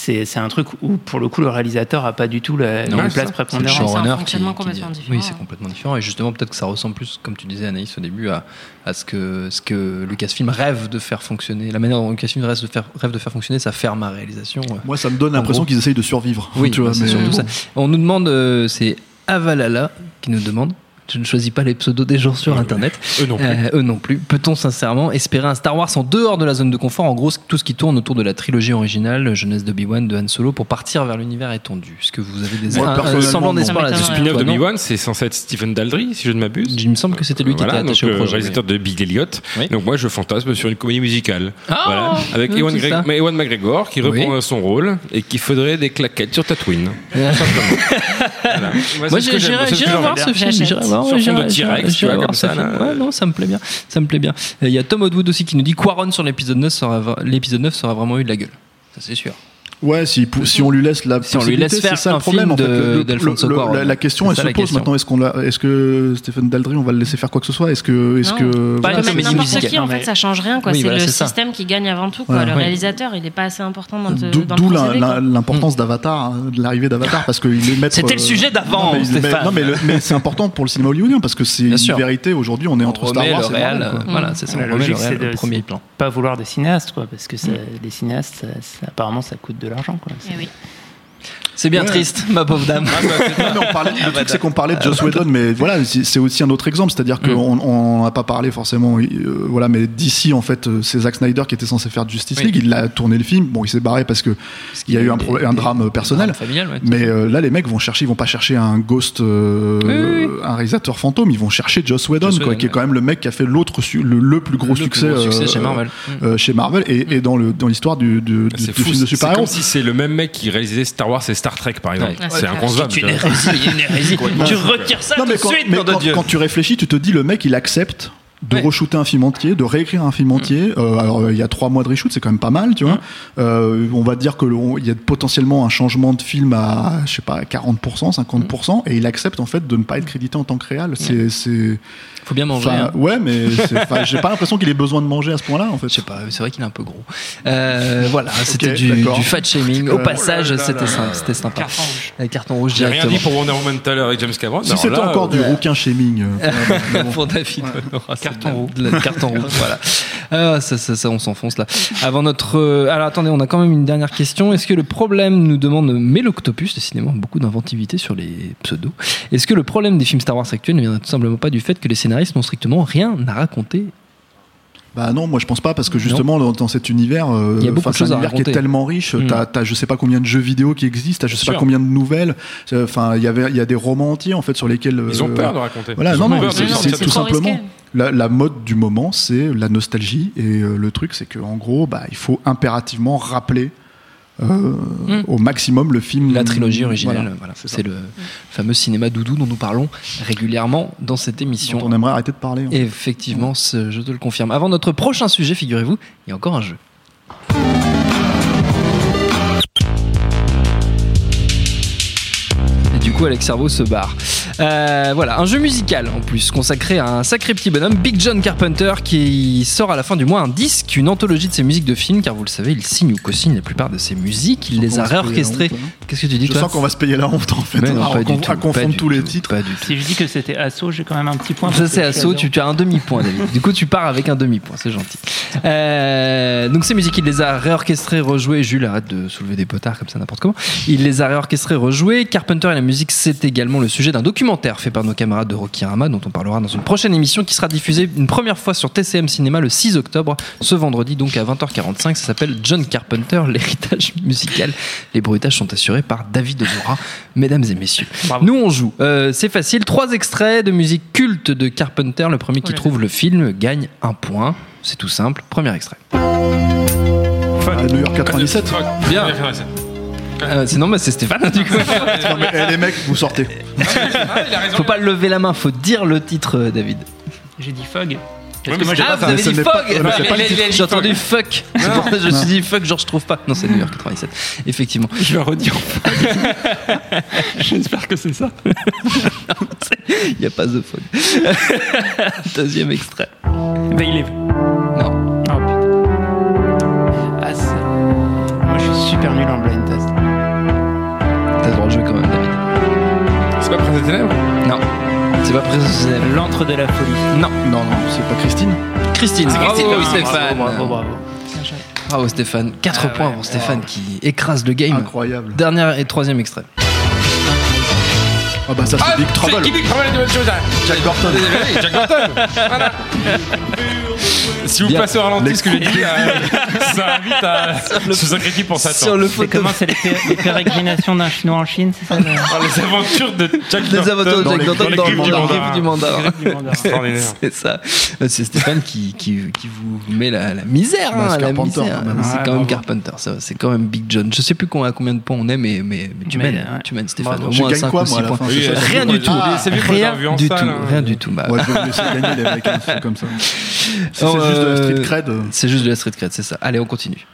c'est c'est un truc où pour le coup le réalisateur a pas du tout la, Non, une c'est place ça. prépondérante. C'est un fonctionnement qui- qui complètement dit- différent. Oui, c'est complètement différent. Et justement, peut-être que ça ressemble plus, comme tu disais, Anaïs, au début, à, à ce, que, ce que Lucasfilm rêve de faire fonctionner. La manière dont Lucasfilm rêve de faire, rêve de faire fonctionner sa ferme à réalisation. euh. Moi, ça me donne l'impression qu'ils essayent de survivre. Oui, tu vois, c'est mais- surtout ça. On nous demande, euh, c'est Avalala qui nous demande. Je ne choisis pas les pseudos des gens sur Internet. Eux non plus. Euh, eux non plus. Peut-on sincèrement espérer un Star Wars en dehors de la zone de confort? En gros, tout ce qui tourne autour de la trilogie originale, jeunesse d'Obi-Wan, de Han Solo, pour partir vers l'univers étendu. Est-ce que vous avez des Moi, un- semblant d'espoir Ça Le spin-off d'Obi-Wan, c'est censé être Stephen Daldry, si je ne m'abuse. Il me semble que c'était lui qui Voilà, était attaché donc, au le projet. réalisateur de Big Elliot. Oui. Donc moi, je fantasme sur une comédie musicale. Ah, voilà, avec Ewan, Greg- McGregor qui reprend son rôle et qui faudrait des claquettes sur Tatooine. Tout simplement. Voilà. Moi, j'aime, j'irai voir ce film. J'irai voir. Sur fond de T-Rex, tu vois, comme ça, film. là. Ouais, non, ça me plaît bien. Ça me plaît bien. Il y a Tom Wood aussi qui nous dit Quaron sur l'épisode 9 sera l'épisode 9 sera vraiment eu de la gueule. Ça c'est sûr. Ouais, si, on lui laisse la Si on lui laisse possibilité, faire c'est ça un le problème. film en fait. Le- le- la, la question, elle se pose question. maintenant. Est-ce qu'on l'a- est-ce que Stephen Daldry, on va le laisser faire quoi que ce soit? Est-ce que, est-ce que Pas voilà, comédie n'importe qui, en mais- fait, ça change rien. quoi. Oui, c'est voilà, le ça. système qui gagne avant tout. Quoi. Ouais. le Oui. réalisateur, il n'est pas assez important dans, le- D'où dans d'où l'importance d'Avatar, hein, de l'arrivée d'Avatar, parce qu'il est maître. C'était le euh, sujet d'avant, non, mais Stéphane. mais, mais c'est important pour le cinéma hollywoodien parce que c'est une vérité. Aujourd'hui, on est entre Star Wars et voilà, c'est ça. La logique, c'est de- premier c'est plan. Pas vouloir des cinéastes, quoi, parce que ça- les cinéastes, apparemment, ça coûte de l'argent. Quoi. Eh. C'est bien Ouais. triste, ma pauvre dame. Non, mais on parlait, le truc, c'est qu'on parlait de Joss Whedon, mais voilà, c'est c'est aussi un autre exemple. C'est-à-dire qu'on on n'a pas parlé forcément, euh, voilà, mais d'ici, en fait, euh, c'est Zack Snyder qui était censé faire Justice Oui. League. Il a tourné le film. Bon, il s'est barré parce que il y a eu un, des- un des- drame personnel. familial, ouais. Mais euh, là, les mecs vont chercher, ils vont pas chercher un ghost, euh, Oui, oui, oui. un réalisateur fantôme, ils vont chercher Joss Whedon, Joss quoi, Whedon, qui est quand même le mec qui a fait l'autre, le, le plus gros Le plus succès, gros succès euh, chez Marvel. euh, chez Marvel et, et dans l'histoire du, du, du- C'est du fou, film de c'est super-héros. comme si c'est le même mec qui réalisait Star Wars et Star Trek par exemple. Ouais. C'est inconcevable. C'est une hérésie, une hérésie. tu retires ça Non, tout mais de quand, suite, mais de quand- Dieu. quand tu réfléchis, tu te dis le mec il accepte de Ouais. re-shooter un film entier, de réécrire un film entier. Euh, alors euh, il y a trois mois de reshoot, c'est quand même pas mal, tu vois. Euh, on va dire que il y a potentiellement un changement de film à je sais pas 40%, 50%, et il accepte en fait de ne pas être crédité en tant que réal. C'est c'est Faut bien manger. hein. ouais, mais j'ai pas l'impression qu'il ait besoin de manger à ce point-là en fait. Je sais pas, c'est vrai qu'il est un peu gros. Euh, voilà, c'était du, fat shaming. Au passage, oh c'était sympa. C'était sympa. Carton rouge. Carton rouge J'ai rien dit pour Wonder Woman tout à l'heure avec James Cameron. Si c'était encore euh, du rouquin shaming. pour David. Carton la- carton rouge, voilà. Ah, ça, ça, ça, on s'enfonce là. Avant notre. euh, alors attendez, on a quand même une dernière question. Est-ce que le problème, nous demande Méloctopus, décidément beaucoup d'inventivité sur les pseudos. Est-ce que le problème des films Star Wars actuels ne viendrait tout simplement pas du fait que les scénaristes n'ont strictement rien à raconter Bah non, moi je pense pas parce que justement dans, dans cet univers, euh, Il y a beaucoup enfin, de c'est un choses à univers qui est tellement riche. Mm. T'as, t'as je sais pas combien de jeux vidéo qui existent, t'as je sais pas combien de nouvelles. Euh, Enfin, il y avait, il y a des romans entiers en fait sur lesquels Ils ont euh, peur de raconter. Voilà, Ils non, non, peur c'est, tout simplement la, la mode du moment, c'est la nostalgie et euh, le truc, c'est que en gros, bah, il faut impérativement rappeler. Euh, Mm. au maximum le film La trilogie originale, Voilà, voilà. c'est le fameux cinéma doudou dont nous parlons régulièrement dans cette émission. dont on aimerait arrêter de parler. en fait. Effectivement, je te le confirme. Avant notre prochain sujet, figurez-vous, il y a encore un jeu. Coup, Alex Servo se barre. Euh, voilà, un jeu musical en plus, consacré à un sacré petit bonhomme, Big John Carpenter, qui sort à la fin du mois un disque, une anthologie de ses musiques de films, car vous le savez, il signe ou co-signe la plupart de ses musiques, il les a réorchestrées. hein. Qu'est-ce que tu dis, Je toi sens qu'on va se payer la honte en fait, non, à, pas du con- tout, à pas confondre du tous les tout, titres. Pas du tout. Si je dis que c'était assaut, j'ai quand même un petit point. Ça c'est tu, tu as un demi-point David. Du coup tu pars avec un demi-point, c'est gentil. Euh, donc ces musiques, il les a réorchestrées, rejouées. Jules, arrête de soulever des potards comme ça n'importe comment. Il les a réorchestrées, rejouées. Carpenter et la musique, c'est également le sujet d'un documentaire fait par nos camarades de Rokirama dont on parlera dans une prochaine émission qui sera diffusée une première fois sur TCM Cinéma le 6 octobre, ce vendredi donc à 20h45. Ça s'appelle John Carpenter, l'héritage musical. Les bruitages sont assurés par David Ozora, mesdames et messieurs. Bravo. Nous on joue. Euh, c'est facile. Trois extraits de musique culte de Carpenter. Le premier qui trouve le film gagne un point. C'est tout simple. Premier extrait. À New York 97. Bien. Euh, sinon, bah, c'est Stéphane, du coup. Non, mais, eh, les mecs, vous sortez. Ah, il a raison. Faut pas lever la main, faut dire le titre, euh, David. J'ai dit Fog. mais Parce que moi, c'est j'ai Ah, pas vous avez dit n'est Fog pas- ouais, mais c'est Ouais, pas mais le titre. J'ai entendu fuck. C'est pour ça que je me suis dit fuck, genre je trouve pas. Non, c'est New York 97. Effectivement. Je vais redire. J'espère que c'est ça. Il n'y a pas de Fog. Deuxième extrait. Bailey. Non. Oh putain. Ah, c'est- Moi, je suis super nul en blind test. Des Ténèbres Non. C'est pas précisé. L'antre de la folie. Non. Non, non, c'est pas Christine. Christine. Ah, bravo, Christine, Stéphane. Bravo, bravo, bravo. Bravo, Stéphane. 4 Ah, points ouais. pour Stéphane qui écrase le game. Incroyable. Dernier et troisième extrait. Ah bah ça c'est Big Trouble. Big Trouble de hein. Jack Burton. Jack Burton. Voilà. Si vous Bien. passez au ralenti ce que je dis, euh, ça invite à se sacrifier pour Sur Satan. le C'est photo. comment c'est les, pé- les pérégrinations d'un chinois en Chine, c'est ça le- Oh, les aventures de Jack Les aventures de dans Jack Burton dans les dans le griffes du mandat. du mandat. C'est ça. C'est Stéphane qui, qui, qui vous met la, la misère. Bah, hein, c'est la Carpenter, misère. quand même. C'est Ouais, quand même. Carpenter. ça, C'est quand même Big John. Je sais plus à combien de points on est, mais, mais, mais tu Mais, mènes. ouais. Tu mènes, Stéphane. Bravo. Au Je moins gagne 5 quoi, ou moi, 6 à la points. Oui, ça Rien du tout. Ah, les a Rien du tout. hein. Rien du tout. Bah, Ouais, je vais vous laisser gagner les mecs un truc comme ça. C'est Oh, juste de la street cred. euh, C'est juste de la street cred, c'est ça. Allez, on continue.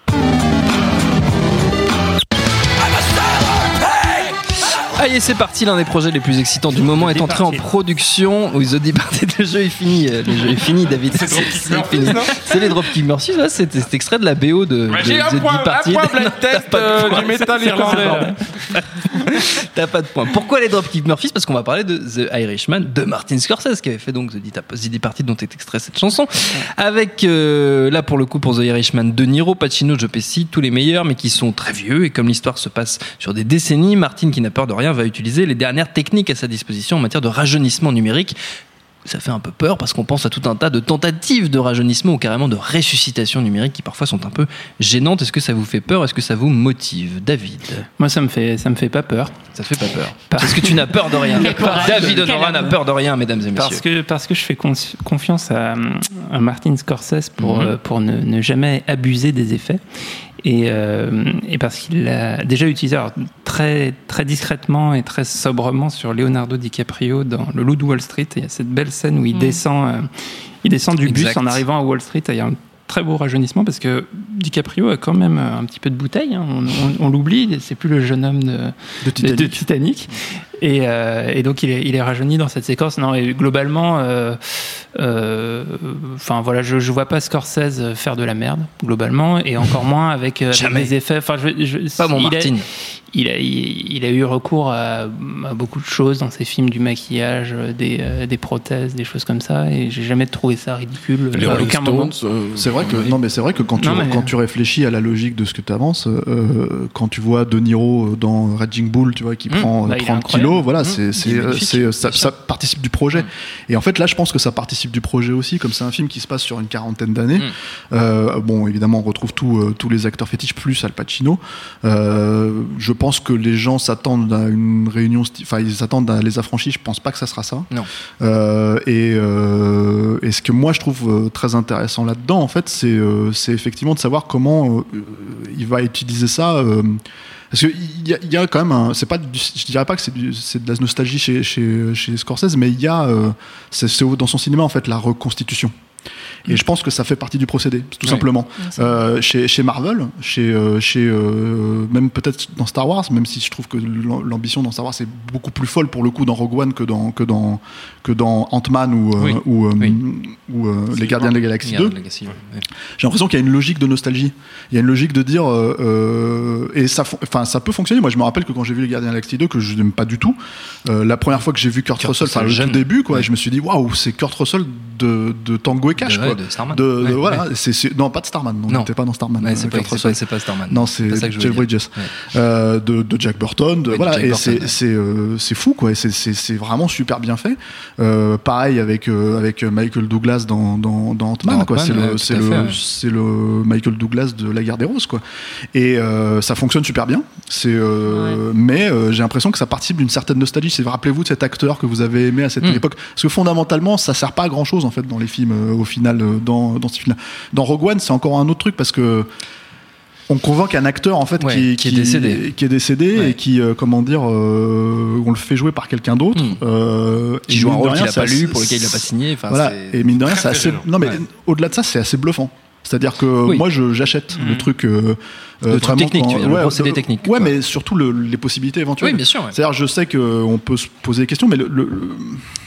Allez, c'est parti. L'un des projets les plus excitants du moment est entré en production. Oui, The Departed, le jeu est fini. euh, Le jeu est fini, David. C'est c'est C'est les Dropkick Murphys. ouais, C'était cet extrait de la BO de, de J'ai un The point, un Departed. point Non, euh, point. du métal C'est irlandais. T'as pas de point. Pourquoi les Dropkick Murphys? Parce qu'on va parler de The Irishman de Martin Scorsese qui avait fait donc The Departed dont est extrait cette chanson. Avec euh, là pour le coup pour The Irishman De Niro, Pacino, Joe Pesci, tous les meilleurs mais qui sont très vieux et comme l'histoire se passe sur des décennies, Martin qui n'a peur de rien va utiliser les dernières techniques à sa disposition en matière de rajeunissement numérique. Ça fait un peu peur parce qu'on pense à tout un tas de tentatives de rajeunissement ou carrément de ressuscitation numérique qui parfois sont un peu gênantes. Est-ce que ça vous fait peur? Est-ce que ça vous motive? David? Moi, ça me fait, ça me fait pas peur. ça te fait pas peur? Par- Parce que tu n'as peur de rien. David Honorat n'a peur de rien, mesdames et messieurs. Parce que, parce que je fais con- confiance à, à Martin Scorsese pour, Mhm. euh, pour ne, ne jamais abuser des effets. Et, euh, et parce qu'il l'a déjà utilisé alors, très, très discrètement et très sobrement sur Leonardo DiCaprio dans Le Loup de Wall Street. Il y a cette belle scène où il, Mhm. descend, euh, il descend du Exact. bus en arrivant à Wall Street. Il y a un très beau rajeunissement parce que DiCaprio a quand même euh, un petit peu de bouteille. hein. On, on- on l'oublie, c'est plus le jeune homme de, de de Titanic. de Titanic. Et, euh, et donc il est, il est rajeuni dans cette séquence. Non, et globalement, euh, euh, enfin voilà, je, je vois pas Scorsese faire de la merde globalement, et encore moins avec, euh, avec Jamais. des effets. Enfin, je, je- Pas mon il a- Martin. il a, il, il a eu recours à, à beaucoup de choses dans ses films, du maquillage, des, euh, des prothèses, des choses comme ça, et j'ai jamais trouvé ça ridicule Les à Rolling aucun moment. Stones, euh, C'est vrai que non mais c'est vrai que quand tu Non, mais- quand tu réfléchis à la logique de ce que tu avances, euh, quand tu vois De Niro dans Raging Bull, tu vois, qui Mmh, prend bah, il est 30 incroyable. Voilà, Mmh, c'est ça, participe du projet. Mmh. Et en fait là, je pense que ça participe du projet aussi, comme c'est un film qui se passe sur une quarantaine d'années. Mmh. Euh, bon, évidemment, on retrouve tous euh, tous les acteurs fétiches plus Al Pacino. Euh, je pense que les gens s'attendent à une réunion, enfin ils s'attendent à les affranchis. Je pense pas que ça sera ça. Non. Et, et ce que moi je trouve très intéressant là-dedans, en fait, c'est effectivement de savoir comment il va utiliser ça. Parce qu'il y, y a quand même un. C'est pas je dirais pas que c'est de la nostalgie chez, chez, chez Scorsese, mais il y a. euh, c'est dans son cinéma, en fait, la reconstitution. Et je pense que ça fait partie du procédé, tout Ouais. simplement. Euh, chez, chez Marvel, chez, euh, chez euh, même peut-être dans Star Wars, même si je trouve que l'am- l'ambition dans Star Wars est beaucoup plus folle pour le coup dans Rogue One que dans que dans que dans Ant-Man ou euh, Oui. ou, euh, Oui. ou, euh, les Gardiens de la Galaxie 2. Regarde, Legacy, ouais. J'ai l'impression qu'il y a une logique de nostalgie. Il y a une logique de dire et ça, enfin ça peut fonctionner. Moi, je me rappelle que quand j'ai vu les Gardiens de la Galaxie 2 que je n'aime pas du tout, euh, la première fois que j'ai vu Kurt, Kurt Russell, enfin le tout début, quoi, Ouais. je me suis dit waouh, c'est Kurt Russell de, de Tango et Cash, De- quoi. de Starman. De, de- Ouais, voilà, ouais. c'est non pas de Starman, non, Non. on n'était pas dans Starman. Ouais, euh, c'est pas, c'est Starman. Non, c'est Jeff. Bridges. Ouais. Euh, de, de Jack Burton. De, Oui, de voilà, Jack et c'est ouais. c'est euh, c'est fou quoi. c'est- C'est c'est vraiment super bien fait. Euh, pareil avec euh, avec Michael Douglas dans dans, dans Ant-Man. Ant-Man, C'est ouais, le c'est le c'est le Michael Douglas de La Guerre des Roses quoi. Et euh, ça fonctionne super bien. C'est euh, mais euh, j'ai l'impression que ça participe d'une certaine nostalgie. C'est rappelez-vous de cet acteur que vous avez aimé à cette Mm. époque. Parce que fondamentalement ça sert pas à grand chose en fait dans les films euh, au final euh, dans dans ce film-là. Dans Rogue One c'est encore un autre truc parce que on convoque un acteur en fait Ouais, qui, qui est décédé. qui est décédé Ouais. et qui euh, comment dire euh, on le fait jouer par quelqu'un d'autre Mm. euh, Qui joue un rôle rien, qu'il a c'est pas lu, pour lequel il a pas signé. Voilà et mine de rien c'est assez non mais Ouais. au-delà de ça c'est assez bluffant c'est-à-dire que Oui. moi je j'achète le euh, truc vraiment technique, quand- tu veux dire, le ouais, procédé le- technique, ouais quoi. mais surtout le- les possibilités éventuelles Oui, bien sûr. ouais. c'est-à-dire je sais qu'on peut se poser des questions mais le,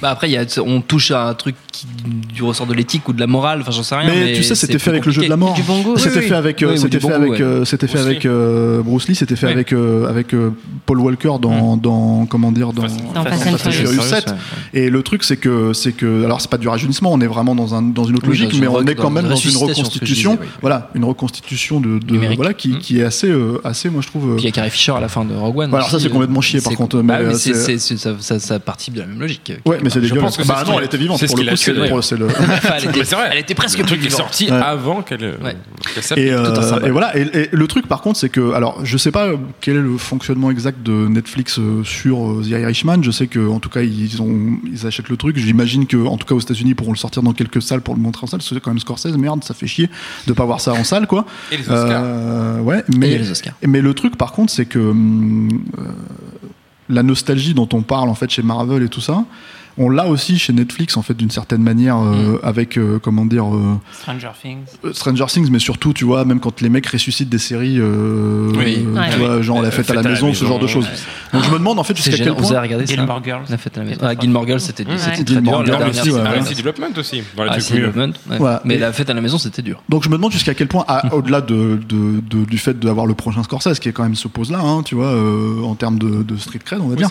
Bah après, il y a, on touche à un truc qui, du ressort de l'éthique ou de la morale. Enfin, j'en sais rien. mais, Mais, tu sais, c'était fait avec le jeu de la mort. C'était Oui, oui. fait avec, euh, c'était fait avec, euh, c'était fait Bruce avec Lee. euh, Bruce Lee, c'était fait avec euh, avec euh, Paul Walker dans, dans comment dire dans Fast- and Furious. Furious 7. Et le truc, c'est que, c'est que, alors c'est pas du rajeunissement, on est vraiment dans un, dans une autre logique, mais on est quand même dans une reconstitution, voilà, une reconstitution de, de voilà, qui, Mm. Qui est assez, euh, assez, moi je trouve. euh, Puis il y a Carrie Fisher à la fin de Rogue One. Bah, alors ça, c'est euh, complètement chier, par contre, Bah mais, oui, c'est, c'est- c'est, c'est- ça, ça, ça partit de la même logique. Ouais, mais c'est Je dégueulasse. Bah non, elle était vivante c'est pour ce le coup, c'est le- elle, était, presque Le truc est sorti Ouais. avant qu'elle. Ouais. Et, voilà. Et, et le truc, par contre, c'est que, alors, je sais pas quel est le fonctionnement exact de Netflix sur The Irishman. Je sais que, en tout cas, ils ont, ils achètent le truc. J'imagine que, en tout cas, aux États-Unis, ils pourront le sortir dans quelques salles pour le montrer en salle. C'est quand même Scorsese. Merde, ça fait chier de pas voir ça en salle, quoi. Et les Oscars. Euh, ouais, les Oscars. mais le truc, par contre, c'est que hum, euh, la nostalgie dont on parle en fait chez Marvel et tout ça, on l'a aussi chez Netflix en fait d'une certaine manière Mm. euh, avec euh, comment dire euh, Stranger Things. euh, Stranger Things, mais surtout tu vois même quand les mecs ressuscitent des séries, euh, Oui. Ouais. tu vois genre la fête à la maison, ce genre de choses. Donc je me demande en fait jusqu'à quel point. regardé Gilmore Girls. La fête à la maison. Ah, Gilmore Girls, c'était Gilmore Development aussi. Dans les Ah. Voilà. Mais la fête à la maison, c'était dur. Donc je me demande jusqu'à quel point, au-delà de, du fait d'avoir le prochain Scorsese, qui est quand même se pose là, hein, tu vois, en termes de, street cred, on va dire.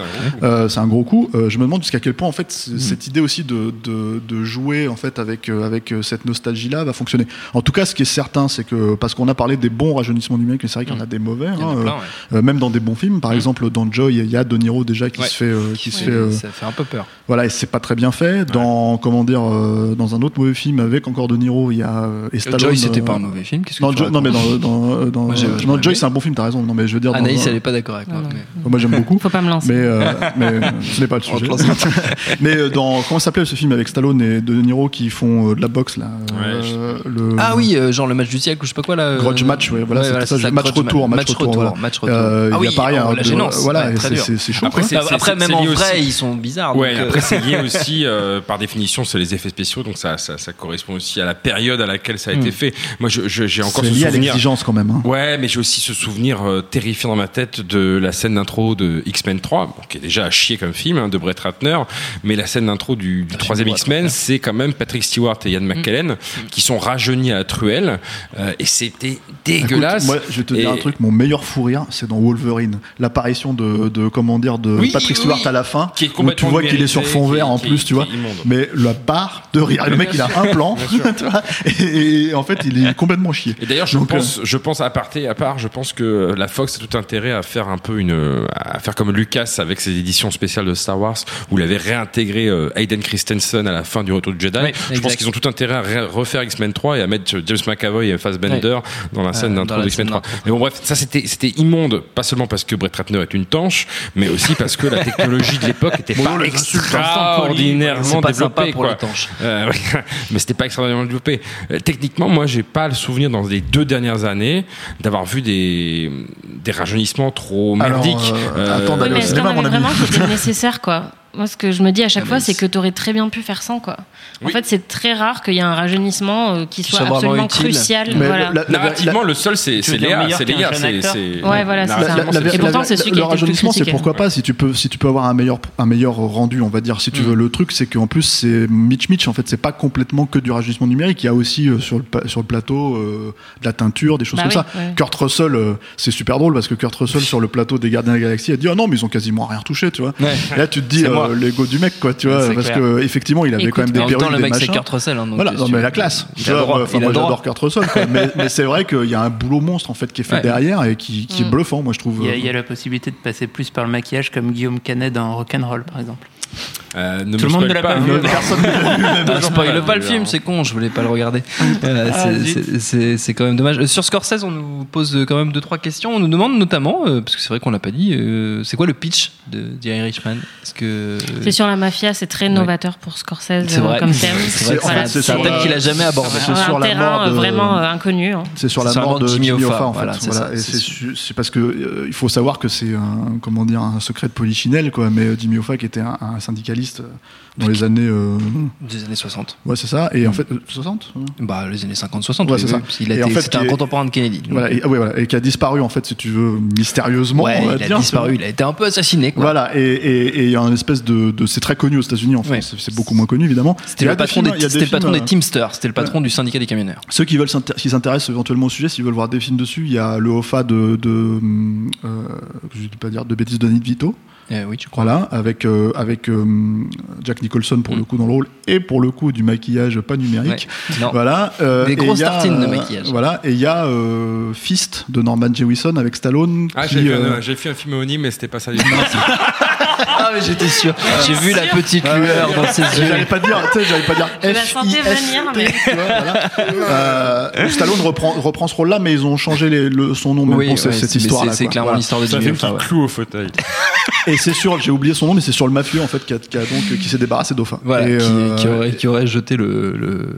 c'est un gros coup. Je me demande jusqu'à quel point en fait Mm. cette idée aussi de, de, de jouer en fait avec euh, avec euh, cette nostalgie là va fonctionner. En tout cas, ce qui est certain, c'est que parce qu'on a parlé des bons rajeunissements numériques, mais c'est vrai qu'il y en a des mauvais. Mm. En a hein, plein, euh, ouais. euh, même dans des bons films, par exemple dans Joy, il y a De Niro déjà qui Ouais. se fait euh, qui se fait euh, Ça fait un peu peur. voilà et c'est pas très bien fait. Dans comment dire euh, dans un autre mauvais film avec encore De Niro, il y a et Stallone, Joy, c'était euh, pas un mauvais film. Qu'est-ce que non, tu Jo- non mais dans, dans, dans- Moi, j'ai vachement non, aimé. Joy c'est un bon film, t'as raison. Non mais je veux dire dans- Anaïs, elle est pas d'accord avec moi. Moi j'aime beaucoup. Faut pas me lancer. Mais, mais ce n'est pas le sujet. mais euh, dans comment s'appelait ce film avec Stallone et De Niro qui font euh, de la boxe là euh, le Ah oui, genre le match du siècle ou je sais pas quoi là. euh, Grudge match, ouais, voilà, c'était ça, c'est match retour, ma- match retour, voilà. match retour. Euh, ah il y oui, a pareil oh, la gênance. voilà ouais, c'est- chaud Après, même en vrai, aussi- ils sont bizarres. Ouais, donc, euh, après c'est lié aussi, euh, par définition, c'est les effets spéciaux, donc ça, ça, ça correspond aussi à la période à laquelle ça a été Mm. fait. Moi, j'ai encore c'est ce lié à souvenir. l'exigence quand même hein. Ouais, mais j'ai aussi ce souvenir terrifiant dans ma tête de la scène d'intro de X-Men 3, bon, qui est déjà à chier comme film, hein, de Brett Ratner, mais la scène d'intro du, du Ah, troisième X-Men, c'est quand même Patrick Stewart et Ian McKellen qui sont rajeunis à la truelle, euh, et c'était dégueulasse. Écoute, moi, je vais te dire un truc, mon meilleur fou rire, c'est dans Wolverine. L'apparition de, de, comment dire, de Oui, Patrick Stewart oui. à la fin, Qui est où tu vois qu'il est sur fond qui- vert en qui- plus, tu vois. Mais la barre de rire. Le mec, il a un plan, tu vois, et, et en fait, il est complètement chié. Et d'ailleurs, je Donc, euh, pense, je pense à parté, à part, je pense que la Fox a tout intérêt à faire un peu une, à faire comme Lucas avec ses éditions spéciales de Star Wars, où il avait réintégré euh, Hayden Christensen à la fin du Retour du Jedi. Ouais, je exact. pense qu'ils ont tout intérêt à refaire X-Men 3 et à mettre James McAvoy et Fassbender dans la scène Euh, d'intro d'X-Men scène 3. d'intro. Mais bon, bref, ça c'était, c'était immonde, pas seulement parce que Brett Ratner est une tanche, mais aussi parce que la technologie de l'époque était pas extraordinairement pas développée, pour quoi. les tanches. Euh, oui, mais c'était pas extraordinairement développé. Euh, techniquement, moi, j'ai pas le souvenir dans les deux dernières années d'avoir vu des, des rajeunissements trop merdiques. euh, attends, Oui, d'aller mais au cinéma, avait mon ami. vraiment qui était nécessaire, quoi? Moi, ce que je me dis à chaque Ah, fois, c'est que tu aurais très bien pu faire sans, quoi. En Oui. fait, c'est très rare qu'il y ait un rajeunissement euh, qui soit absolument utile. crucial. Mais voilà. la- la- Narrativement, le seul, c'est Léa. meilleur C'est Léa. c'est- Ouais, voilà, c'est ça. La- la- Et la- pourtant, la- c'est celui qui été le rajeunissement, c'est pourquoi pas si tu peux si tu peux avoir un meilleur un meilleur rendu, on va dire. Si tu Mm. veux, le truc, c'est qu'en plus c'est Mitch Mitch. En fait, c'est pas complètement que du rajeunissement numérique. Il y a aussi euh, sur le pa- sur le plateau euh, de la teinture, des choses Bah comme ça. Kurt Russell, euh, c'est super drôle parce que Kurt Russell sur le plateau des Gardiens de la Galaxie a dit ah non mais ils ont quasiment rien touché, tu vois. Là tu te dis. Euh, l'ego du mec quoi, tu vois, parce clair. que effectivement il avait Écoute, quand même des En même temps, perruques, le des mec, c'est machins. Kurt Russell. hein, donc, Voilà, non, mais la classe. Il Tu vois, enfin, moi, j'adore Kurt Russell, quoi. mais, mais c'est vrai qu'il y a un boulot monstre en fait qui est fait Ouais. derrière et qui, qui est Mm. bluffant, moi je trouve. Il y, a, il y a la possibilité de passer plus par le maquillage comme Guillaume Canet dans Rock'n'Roll, par exemple. Euh, ne Tout le monde ne l'a pas vu. Personne ne l'a vu, même. Ah, spoil pas le film, c'est con, je voulais pas le regarder. Euh, Ah, c'est- quand même dommage. Euh, Sur Scorsese, on nous pose quand même deux trois questions. On nous demande notamment, euh, parce que c'est vrai qu'on l'a pas dit, euh, c'est quoi le pitch de The Irishman? Est-ce que C'est sur la mafia, c'est très novateur pour Scorsese C'est euh, vrai. comme thème. C'est un- thème qu'il a jamais abordé. c'est sur la terrain mort vraiment inconnu. hein. C'est sur la mort de Jimmy Hoffa, en fait. c'est parce que il faut savoir que c'est un comment dire un secret de polichinelle quoi. Mais Jimmy Hoffa qui était un syndicaliste euh, dans les années euh, Des années 60. ouais c'est ça. Et en fait euh, 60. hein. Bah, les années 50-60, Ouais, c'est ça. qu'il a été- en fait, c'était un contemporain de Kennedy. Voilà et, ah ouais, voilà, et qui a disparu en fait si tu veux mystérieusement. Ouais, il a disparu, il a été un peu assassiné. Quoi. Voilà, et il y a un espèce de, de- c'est très connu aux États-Unis, en Ouais. France, c'est beaucoup moins connu évidemment. C'était Il le des patron, des, il le films, patron des euh, Teamsters, c'était le patron du syndicat des camionneurs. Ceux qui veulent qui s'intéressent éventuellement au sujet, s'ils veulent voir des films dessus, il y a le Hoffa de, de euh, je vais pas dire de bêtises de Danny DeVito, Eh oui, tu crois. voilà, avec euh, avec euh, Jack Nicholson pour Mm. le coup dans le rôle et pour le coup du maquillage pas numérique. Ouais. Non. Voilà, euh, Des et grosses il y a, tartines de euh, maquillage. Voilà, et il y a euh, Fist de Norman Jewison avec Stallone. Ah, qui, j'ai fait, euh, un- j'ai fait un film homonyme, mais c'était pas ça du tout. Ah, mais j'étais sûr. J'ai vu la petite lueur dans ses yeux. J'allais pas dire, tu sais, j'allais pas dire Je la sentais venir, mais-. Euh, Stallone reprend, reprend ce rôle-là, mais ils ont changé les- le, son nom même Oui, pour ouais, cette c'est- histoire-là. C'est clairement Voilà. l'histoire de C'est un Jimmy film qui cloue au fauteuil. Et c'est sûr, j'ai oublié son nom, mais c'est sur le mafieux en fait qui, a, qui a donc qui s'est débarrassé d'Offa. Voilà, Et, qui, euh, qui aurait, qui aurait jeté le, le,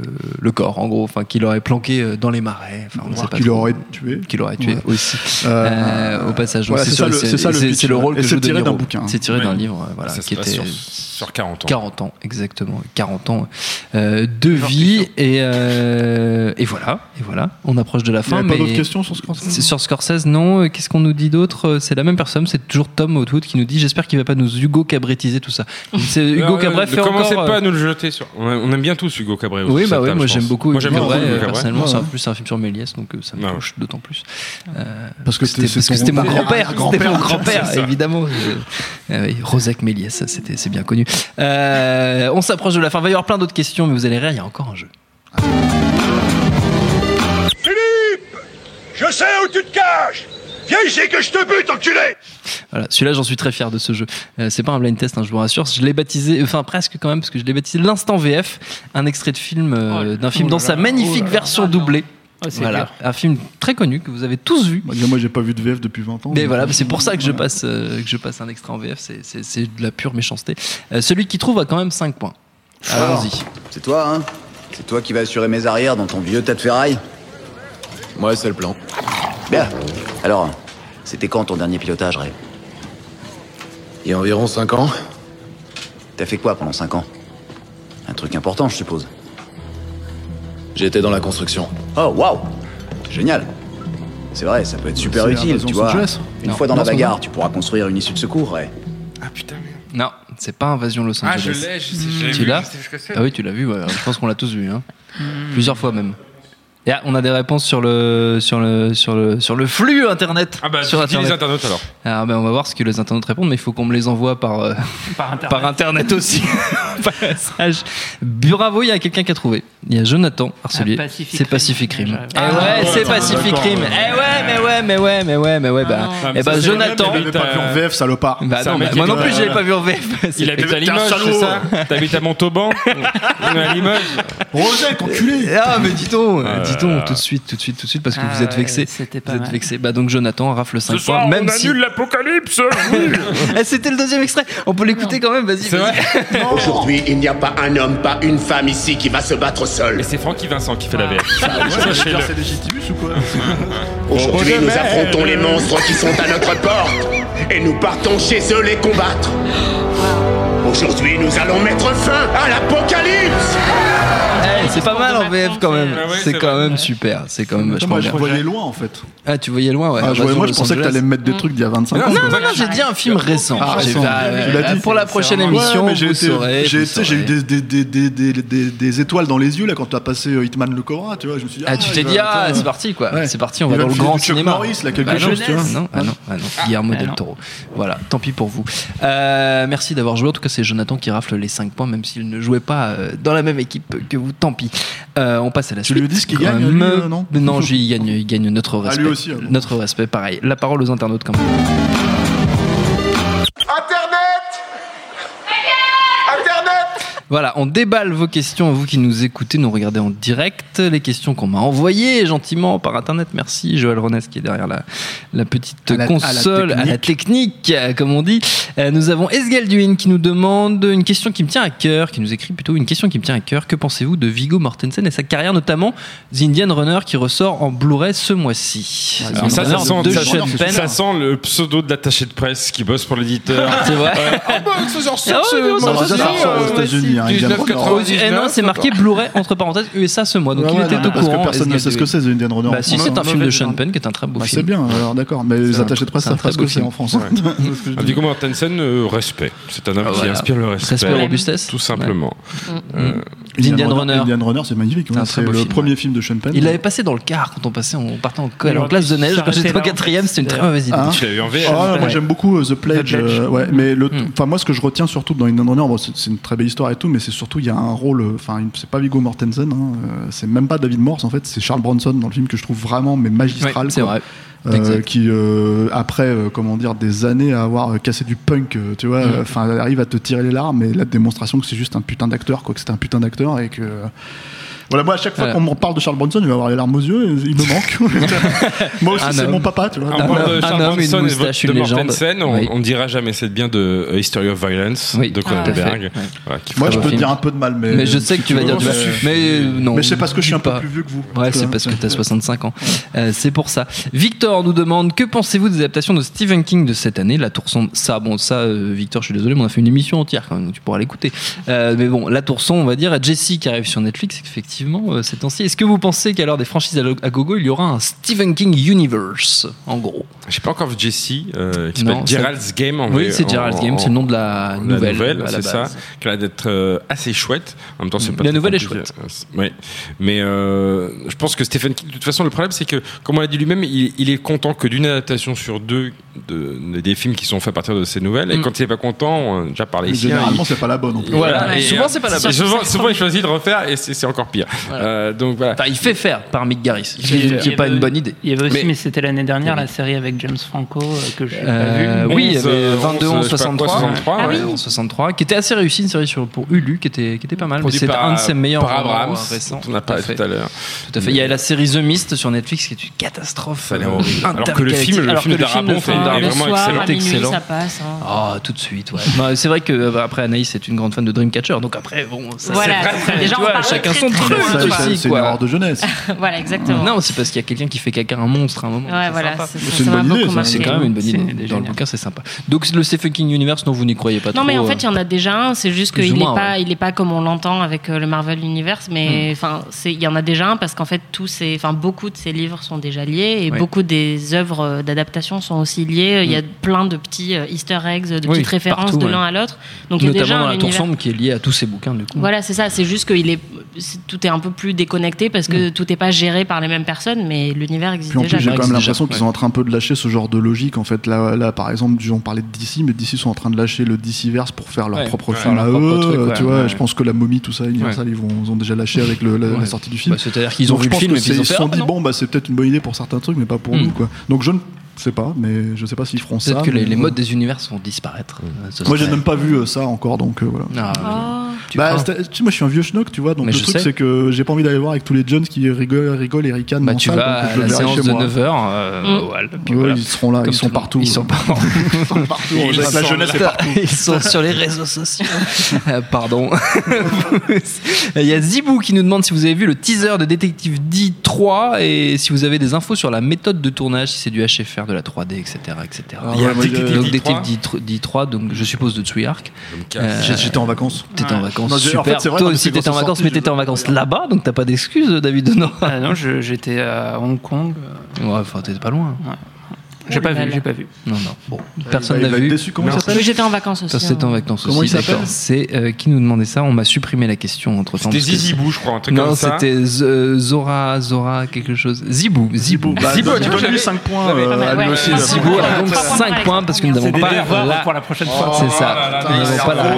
le corps, en gros, enfin, qui l'aurait planqué euh, dans les marais. Enfin, on sait pas qui l'aurait tué. Qui l'aurait tué Ouais. aussi. Euh, Euh, au passage, voilà, c'est ça sur- le- c'est ça le c'est- pitch, c'est le rôle et que De tiré d'un bouquin. C'est tiré d'un livre, euh, voilà, qui était sur, sur 40 ans. 40 ans, exactement. 40 ans euh, de vie. Et, euh, et voilà, et voilà. On approche de la Il y fin. avait pas d'autres questions sur c'est sur Scorsese, non. Euh, Qu'est-ce qu'on nous dit d'autre? C'est la même personne, c'est toujours Tom Outwood qui nous dit J'espère qu'il va pas nous Hugo cabrétiser tout ça. C'est Hugo Alors, Cabret euh, fait ne commencez encore. pas euh, à nous le jeter sur. On aime bien tous Hugo Cabret. Oui, bah oui, moi j'aime beaucoup Moi Hugo j'aime beaucoup Cabret, euh, personnellement. C'est en ouais. plus c'est un film sur Méliès, donc euh, ça me touche d'autant plus. Euh, Parce que c'était mon père, grand-père, c'était mon grand-père, évidemment. Ah oui, Rosec Méliès, c'était c'est bien connu. Euh, on s'approche de la fin. Il va y avoir plein d'autres questions, mais vous allez rire, il y a encore un jeu. Je sais où tu te caches Viens ici que je te bute, enculé Voilà, celui-là, j'en suis très fier de ce jeu. Euh, c'est pas un blind test, hein, je vous rassure. Je l'ai baptisé, enfin presque quand même, parce que je l'ai baptisé l'instant VF, un extrait de film, euh, d'un film Oh dans là sa magnifique oh là là. version Ah doublée. Oh, c'est voilà, un film très connu que vous avez tous vu. Bah, Moi, j'ai pas vu de VF depuis 20 ans. Mais voilà, euh, c'est pour ça que je passe, euh, que je passe un extrait en VF, c'est- c'est c'est de la pure méchanceté. Euh, celui qui trouve a quand même 5 points. Allons-y. C'est toi, hein C'est toi qui vas assurer mes arrières dans ton vieux tas de ferraille Ouais, c'est le plan. Bien. Alors, c'était quand ton dernier pilotage, Ray? Il y a environ 5 ans. T'as fait quoi pendant 5 ans? Un truc important, je suppose. J'étais dans la construction. Oh, waouh Génial C'est vrai, ça peut être super utile, tu vois. Angeles Une Non. fois dans Non, la bagarre, tu pourras construire une issue de secours, Ray. Ah putain, merde. Non, c'est pas Invasion Los Ah, je Angeles. l'ai, je sais, je l'ai Tu l'as. Ah oui, tu l'as vu, ouais. je pense qu'on l'a tous vu. Hein. Plusieurs fois même. Et ah, on a des réponses sur le, sur le, sur le, sur le flux internet. Ah bah, sur dis les internautes alors. Alors, ben, on va voir ce que les internautes répondent, mais il faut qu'on me les envoie par, euh, Par internet. par internet aussi. Bravo, il y a quelqu'un qui a trouvé. Il y a Jonathan Arcelier. Ah, Pacific C'est Rim. Pacific Rim. Ouais, Eh ouais, Ah, c'est Pacific Rim. Eh ouais, mais ouais, mais ouais, mais ouais, mais ouais, bah. Ah, eh bah, ça, Jonathan. l'avais pas vu en VF, salopard. Bah non, bah, moi non plus, je l'avais pas vu en VF. Il habite à Limoges, c'est ça T'habites à Montauban On est à Limoges Rosec, enculé Ah mais dis-donc, Euh, dis-donc tout de suite, tout de suite, tout de suite parce que Ah vous êtes ouais, vexé. c'était Vous pas êtes mal. vexé. Bah donc Jonathan rafle 5 Ce soir, points, même on si annule l'apocalypse oui. Eh, c'était le deuxième extrait. On peut l'écouter quand même. Vas-y. C'est vas-y. vrai Aujourd'hui, il n'y a pas un homme, pas une femme ici qui va se battre seul. Et c'est Francky Vincent qui fait la VF. C'est légitimus ou quoi Aujourd'hui, nous affrontons les monstres qui sont à notre porte. Et nous partons chez eux les combattre. Aujourd'hui, nous allons mettre fin à l'apocalypse c'est pas mal en VF quand même. Ah ouais, c'est quand vrai. même super. C'est quand même Moi, vachement je voyais loin en fait. Ah, tu voyais loin, ouais. Ah, je voyais- Invasion moi, je pensais que t'allais me mettre des trucs d'il y a 25 ans. Non, non, non, j'ai dit un film récent. Ah, J'ai récent. Tu l'as dit. pour la prochaine émission, j'ai eu des, des, des, des, des, des- des étoiles dans les yeux là quand tu as passé euh, Hitman le Cobra, tu vois. Je me suis dit, Ah, tu t'es dit, ah, c'est parti, quoi. C'est parti, on va dans le grand cinéma. Là, quelque Bah non, chose, tu vois. Non, ah non, ah non. Guillermo Ah del. Toro. Voilà, tant pis pour vous. Euh, merci d'avoir joué. En tout cas, c'est Jonathan qui rafle les 5 points, même s'il ne jouait pas dans la même équipe que vous. Tant pis. Euh, on passe à la Tu suite. lui dis qu'il gagne, lui, euh, non Non, il gagne, il gagne notre Ah, respect. lui aussi, alors. Notre respect, pareil. La parole aux internautes quand même. Voilà, on déballe vos questions, vous qui nous écoutez, nous regardez en direct, les questions qu'on m'a envoyées gentiment par internet. Merci Joël Ronès qui est derrière la, la petite console, à la, technique, euh, comme on dit. Euh, nous avons Esgalduin qui nous demande une question qui me tient à cœur, qui nous écrit plutôt une question qui me tient à cœur. Que pensez-vous de Vigo Mortensen et sa carrière, notamment The Indian Runner qui ressort en Blu-ray ce mois-ci? Ah, ça, sent, le pseudo de l'attaché de presse qui bosse pour l'éditeur. C'est vrai. Bah, ça sort, ah ouais, ça, aux euh, États-Unis. Hein, eh non, c'est marqué Blu-ray entre parenthèses USA ce mois. Donc il était au courant. Parce que personne ne sait ce que c'est The Indian Runner. Bah, si, c'est un film de Sean Penn qui est un très beau bah, film. C'est bien, euh, alors d'accord. Mais les attachés de presse savent hein. pas ce que c'est en France. Dit comment Tencent, euh, respect. C'est un homme ah, qui inspire le respect. Respect, robustesse. Tout simplement. Euh, mm. L'Indian Runner. L'Indian Runner, c'est magnifique. C'est le premier film de Sean Penn. Il l'avait passé dans le car quand on passait, on partait en, classe de neige. Quand j'étais en quatrième, c'était une très mauvaise ah. idée. Tu en VR. Ah, hein, moi, j'aime beaucoup The Pledge. Mais mm. enfin, moi, ce que je retiens surtout dans Indian Runner, c'est une très belle histoire et tout mais c'est surtout, il y a un rôle, euh, enfin, c'est pas Viggo Mortensen, hein, euh, c'est même pas David Morse, en fait, c'est Charles Bronson dans le film que je trouve vraiment, mais magistral. C'est vrai. Euh, qui après comment dire des années à avoir cassé du punk tu vois mm. enfin arrive à te tirer les larmes et la démonstration que c'est juste un putain d'acteur quoi que c'était un putain d'acteur et que voilà, moi, à chaque fois euh. qu'on me parle de Charles Bronson, il va avoir les larmes aux yeux, il me manque. moi aussi, c'est mon papa, tu vois. Un, un, de Charles Bronson une moustache, et légende. On, oui. dira jamais c'est bien de euh, History of Violence oui. de Cronenberg. Ah, moi, je peux te dire un peu de mal, mais. Mais je sais que tu vas dire du mal. Mais euh, non. Mais c'est parce que je suis un peu plus vieux que vous. Ouais, c'est parce que tu as 65 ans. C'est pour ça. Victor nous demande que pensez-vous des adaptations de Stephen King de cette année? La Tour sombre. Ça, bon, ça, Victor, je suis désolé, mais on a fait une émission entière quand même, donc tu pourras l'écouter. mais bon, La Tour sombre, on va dire, Jessie qui arrive sur Netflix, effectivement massivement euh, ces temps-ci. Est-ce que vous pensez qu'à l'heure des franchises à gogo, il y aura un Stephen King Universe, en gros? Je J'ai pas encore vu Jesse, euh, qui s'appelle Gerald's Game. En oui, c'est Gerald's Game, c'est le nom de la nouvelle. La nouvelle, c'est ça, qui a l'air d'être euh, assez chouette. En même temps, c'est pas La nouvelle est chouette. Oui, mais je pense que Stephen King, de toute façon, le problème, c'est que, comme on l'a dit lui-même, il, est content que d'une adaptation sur deux des films qui sont faits à partir de ces nouvelles. Et mm. quand il est pas content, on a déjà parlé ici. Hein, généralement, hein, c'est pas la bonne. En plus. Voilà, et souvent, c'est pas la bonne. Souvent, souvent, il choisit de refaire et c'est encore pire. Voilà. Euh, donc voilà. Enfin, il fait faire par Mick Garris. C'est pas une bonne idée. Il y avait aussi, mais, mais c'était l'année dernière, la série avec James Franco euh, que je n'ai pas euh, vue. Oui, il y avait 22 11, 63, 63, ah, ouais. 11, 63, qui était assez réussi, une série sur, pour Hulu, qui était, qui était pas mal. C'est un de ses meilleurs par Abrams, euh, récents. On a parlé tout à l'heure. Tout à fait. Il y a la série The Mist sur Netflix qui est une catastrophe. Alors que le film, le film de Darabont, c'est vraiment excellent. Ça hein. passe. Ah, tout de suite, ouais. C'est vrai que après Anaïs, c'est une grande fan de Dreamcatcher, donc après, bon, ça c'est Déjà, chacun son truc. C'est une erreur de jeunesse. voilà, exactement. Non, c'est parce qu'il y a quelqu'un qui fait caca un monstre à un moment. C'est une bonne idée. C'est quand même une bonne idée. Dans le bouquin, c'est sympa. Donc le C'est Fucking Universe, non, vous n'y croyez pas trop. Non, mais en fait, il y en a déjà un. C'est juste qu'il n'est pas, il est pas comme on l'entend avec euh, le Marvel Universe, mais hmm. enfin, il y en a déjà un parce qu'en fait, tous ces, enfin, beaucoup de ces livres sont déjà liés et beaucoup des œuvres euh, d'adaptation sont aussi liées. Il y a hmm. plein de petits euh, Easter eggs, de petites références de l'un à l'autre. Donc il y a déjà qui est lié à tous ces bouquins du coup. Voilà, c'est ça. C'est juste que il est, tout est un peu plus déconnecté parce que mm. tout n'est pas géré par les mêmes personnes, mais l'univers existe Puis en déjà. J'ai quand même l'impression qu'ils sont en train un peu de lâcher ce genre de logique. En fait, là, là par exemple, on parlait de DC, mais DC sont en train de lâcher le DCverse pour faire leur propre film à eux. Tu vois, je pense que la momie, tout ça, Universal, ils ont déjà lâché avec la, sortie du bah, film. C'est-à-dire qu'ils ont vu le film et ils se sont ah dit bon, bah c'est peut-être une bonne idée pour certains trucs, mais pas pour mm. nous. Quoi. Donc je ne je sais pas, mais je sais pas s'ils feront ça. Peut-être que les, modes des univers vont disparaître. Euh, moi, j'ai même pas vu euh, ça encore, donc euh, voilà. Ah, ah. Bah, moi, je suis un vieux schnock, tu vois. Donc mais le truc, c'est que j'ai pas envie d'aller voir avec tous les jeunes qui rigolent, rigolent et ricanent. Bah, tu salle, vas donc, à la séance de 9h. Euh, mm. Ils seront là, ils sont partout. Ils sont partout. Partout. Ils sont sur les réseaux sociaux. Pardon. Il y a Zibou qui nous demande si vous avez vu le teaser de Détective D3 et si vous avez des infos sur la méthode de tournage, si c'est du HFR de la 3D, etc. etc. Ah, il y a donc Detective D3, donc je suppose de Tsuyark. Euh, euh J'étais en vacances. T'étais en vacances, non, super. En fait, vrai, Toi aussi t'étais en vacances, mais t'étais en vacances là-bas, donc t'as pas d'excuses, David Denor. Ah non, j'étais à Hong Kong. Ouais, enfin t'étais pas loin. Ouais. J'ai pas, vu, j'ai pas vu. Non, non. Bon, personne bah, n'a vu. Déçu, comment il s'appelle J'étais en vacances aussi. C'était en vacances comment aussi. Comment il C'est euh, qui nous demandait ça? On m'a supprimé la question entre temps. C'était Zizibou, je crois, un truc non, comme ça. Non, c'était euh, Zora, Zora, quelque chose. Zibou, Zibou. Zibou, bah, tu peux eu 5 points. Euh, euh, Zibou a donc 5 points parce que nous n'avons pas la. pour la prochaine fois. C'est ça. Oh nous n'avons pas la.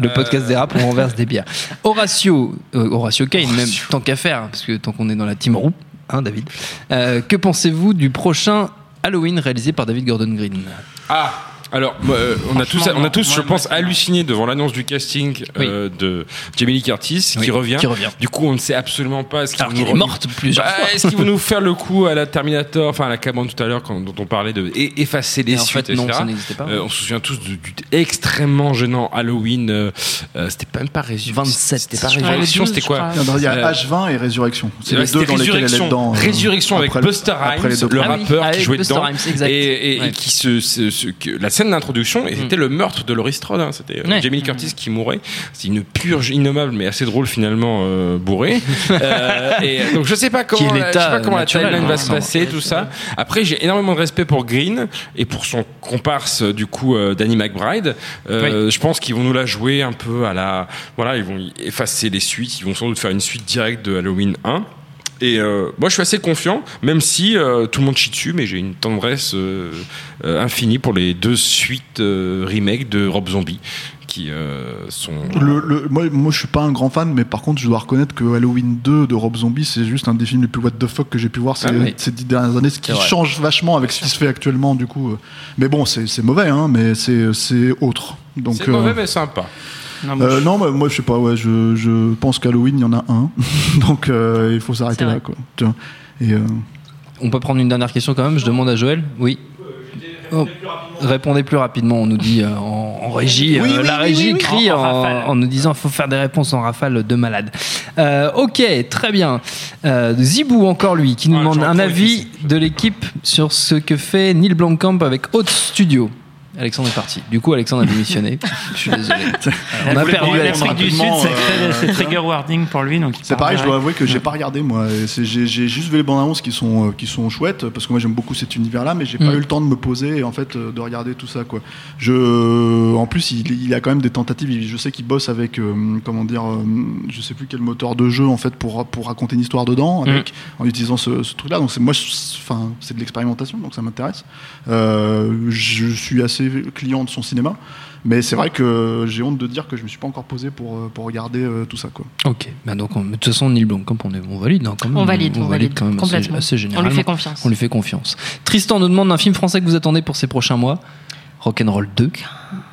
Le podcast dérape, on renverse des bières. Horatio, Horatio Kane, même tant qu'à faire, parce que tant qu'on est dans la team roue hein, David, euh, que pensez-vous du prochain Halloween réalisé par David Gordon Green? Ah Alors, moi, euh, on a tous, on a tous, moi, je moi, pense, halluciné devant l'annonce du casting euh, de Jamie Lee Curtis Oui, qui revient. qui revient. Du coup, on ne sait absolument pas ce qu'ils Alors vont qu'elle est morte plusieurs Bah, fois. Est-ce qu'ils vont nous faire le coup à la Terminator, enfin à la Cameron tout à l'heure, dont on parlait de et- effacer les en suites, fait, non, etc. ça n'existait pas. Euh, on se souvient tous du, du extrêmement gênant Halloween. euh, euh, c'était pas même pas Résurrection. 27, C'était pas. Résurrection, c'était 12, quoi. Il y a Euh, H20 et Résurrection. C'est les deux dans lesquels elle est Résurrection, dedans. Résurrection avec Buster Rhymes, le. Ah rappeur qui jouait dedans, et, qui se, la scène d'introduction, et c'était le meurtre de Laurie Strode. hein. C'était euh, Ouais. Jamie Lee Curtis qui mourait. C'est une purge innommable, mais assez drôle finalement, euh, bourrée. Euh, et donc je sais pas comment, la- je sais pas comment la timeline hein, va se passer, tout ça. Après, j'ai énormément de respect pour Green et pour son comparse du coup euh, Danny McBride. Euh, Je pense qu'ils vont nous la jouer un peu à la, voilà, ils vont effacer les suites. Ils vont sans doute faire une suite directe de Halloween 1. Et euh, moi, je suis assez confiant, même si euh, tout le monde chie dessus, mais j'ai une tendresse euh, euh, infinie pour les deux suites euh, remake de Rob Zombie, qui euh, sont. Le, le- moi, moi, je suis pas un grand fan, mais par contre, je dois reconnaître que Halloween 2 de Rob Zombie, c'est juste un des films les plus what the fuck que j'ai pu voir ces, Ah oui. ces dix dernières années, ce qui change vachement avec ce qui se fait actuellement, du coup. Mais bon, c'est mauvais, hein, mais c'est autre. C'est euh, mauvais, mais sympa. Non, moi, euh, je- non, moi je sais pas, ouais, je, je pense qu'Halloween il y en a un, donc euh, il faut s'arrêter là quoi. Et euh, On peut prendre une dernière question quand même. Je demande à Joël. Oui. Oh, Répondez plus rapidement, on nous dit euh, en, en régie. Oui, euh, oui, la oui, régie oui, oui. crie En- en en, rafale. en nous disant faut faire des réponses en rafale de malade. Euh, ok, très bien. Euh, Zibou, encore lui, qui nous Ouais, demande un avis de l'équipe sur ce que fait Neil Blomkamp avec Haute Studio. Alexandre est parti. Du coup, Alexandre a démissionné. Je suis désolé. On a perdu Alexandre. L'Afrique du Sud, rapidement, c'est euh, trigger warning pour lui. c'est pareil, je dois avouer que j'ai pas regardé moi. J'ai j'ai juste vu les bandes annonces qui sont, euh, qui sont chouettes, parce que moi j'aime beaucoup cet univers-là, mais j'ai pas Mm. eu le temps de me poser et en fait euh, de regarder tout ça quoi. Je, en plus, il, il a quand même des tentatives. Je sais qu'il bosse avec, euh, comment dire, euh, je sais plus quel moteur de jeu en fait pour, pour raconter une histoire dedans, avec, en utilisant ce, ce truc-là. Donc c'est moi, enfin, c'est de l'expérimentation, donc ça m'intéresse. Euh, je suis assez client de son cinéma. Mais c'est vrai que j'ai honte de dire que je me suis pas encore posé pour, euh, pour regarder euh, tout ça. Quoi. Ok, bah donc on- de toute façon Neil Blomkamp on, est, on valide hein, quand même. On valide, on valide quand même assez- complètement. assez, On lui généralement. fait confiance. On lui fait confiance. Tristan nous demande un film français que vous attendez pour ces prochains mois. Rock'n'Roll 2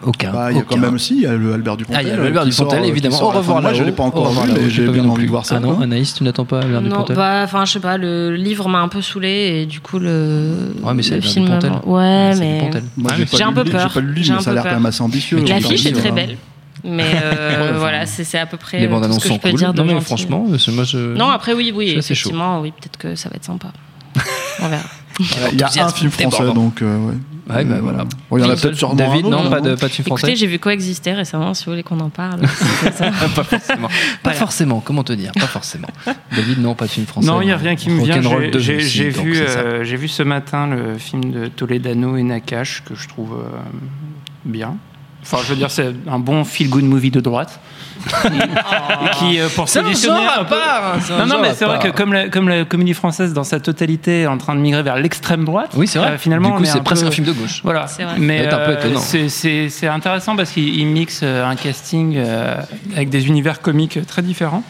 Aucun. Bah, il y a aucun. quand même aussi il y a le Albert Dupontel. Ah, il y a le Albert qui sort, Dupontel, euh, évidemment. sort Au revoir de mois. là-haut. Je l'ai pas encore revoir vu, mais j'ai bien vu non envie de voir ça. Ah non. Anaïs, tu n'attends pas Albert Non, Dupontel bah, enfin, je sais pas, le livre m'a un peu saoulé et du coup, le, Ouais, mais c'est le Albert film. Dupontel. Ouais, mais. Moi, j'ai un peu peur. J'ai pas lu le livre, J'ai mais ça a l'air quand même assez ambitieux. L'affiche est très belle. Mais euh, voilà, c'est à peu près Les euh, bandes tout ce annonces que je sont peux cool. dire de Non mais franchement, c'est- moi je. Non, après, oui, oui, effectivement, oui, peut-être que ça va être sympa. On verra. Il y a un film français, donc euh, ouais. Ouais, bah voilà. bon, il y en a peut-être sûrement David, un autre, non, pas de, pas de film Écoutez, français. j'ai vu Coexister récemment, si vous voulez qu'on en parle. pas forcément. Pas Voilà. forcément, comment te dire Pas forcément. David, non, pas de film français. Non, il n'y a rien qui me vient. J'ai- 2 J'ai aussi, j'ai donc vu, euh, j'ai vu ce matin le film de Toledano et Nakash que je trouve euh, bien. Enfin, je veux dire, c'est un bon feel-good movie de droite. Et qui, euh, pour C'est un genre à part, hein, c'est un Non, non, genre mais à c'est vrai part. que comme la, comme la comédie française dans sa totalité est en train de migrer vers l'extrême droite, Oui, c'est vrai. euh, finalement, du coup, on est c'est un presque peu- un film de gauche. Voilà, C'est vrai. mais C'est un peu euh, étonnant. c'est- c'est c'est intéressant parce qu'il il mixe euh, un casting euh, avec des univers comiques très différents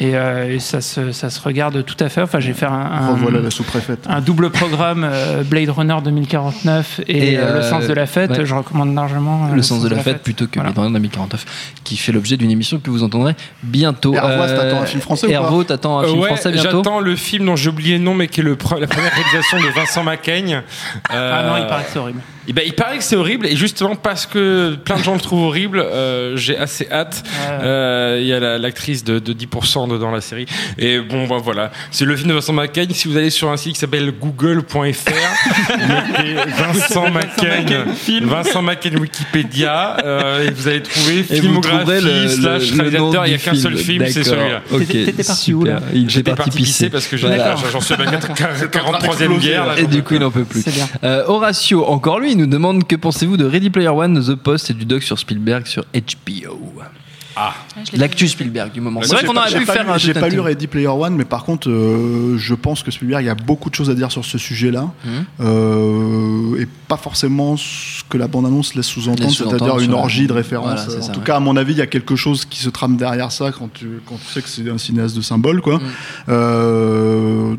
et, euh, et ça, se, ça se regarde tout à fait. Enfin, j'ai fait un, un- Revoilà la sous-préfète. un double programme euh, Blade Runner 2049 et, Et, euh, Le Sens de la Fête. ouais. Je recommande largement Le sens de la fête plutôt que Voilà. Blade Runner 2049, qui fait l'objet d'une émission que vous entendrez bientôt. Arvois, t'attends un film français Hervo, t'attends un Euh, film ouais, français bientôt? J'attends le film dont j'ai oublié le nom, mais qui est le pre- la première réalisation de Vincent Macaigne. Euh, Ah non, il paraît que c'est horrible. Eh ben, il paraît que c'est horrible, et justement parce que plein de gens le trouvent horrible, euh, j'ai assez hâte. Euh, Il y a la- l'actrice de, de 10% dedans la série. Et bon, ben, voilà. C'est le film de Vincent Macaigne. Si vous allez sur un site qui s'appelle google.fr, mettez Vincent Macaigne, Vincent Macaigne Wikipédia, euh, et vous allez trouver Et filmographie le- slash le- le nom réalisateur. Il n'y a qu'un seul film. c'est celui-là. Ok, T'étais- parti où, là J'étais parti pisser parce que je- Voilà. j'en suis à ma 43e guerre. là, Et du coup, il n'en peut plus. Horatio, encore lui, nous demande que pensez-vous de Ready Player One, The Post et du doc sur Spielberg sur HBO Ah, L'actu Spielberg du moment. C'est vrai qu'on aurait pu faire J'ai pas lu. Ready Player One, mais par contre, euh, je pense que Spielberg, il y a beaucoup de choses à dire sur ce sujet-là. Mhm. Euh, et pas forcément ce que la bande-annonce laisse sous-entendre, c'est-à-dire une orgie de références. Voilà, c'est en ça, tout ouais. cas, à mon avis, il y a quelque chose qui se trame derrière ça quand tu, quand tu sais que c'est un cinéaste de symbole. Quoi. Euh,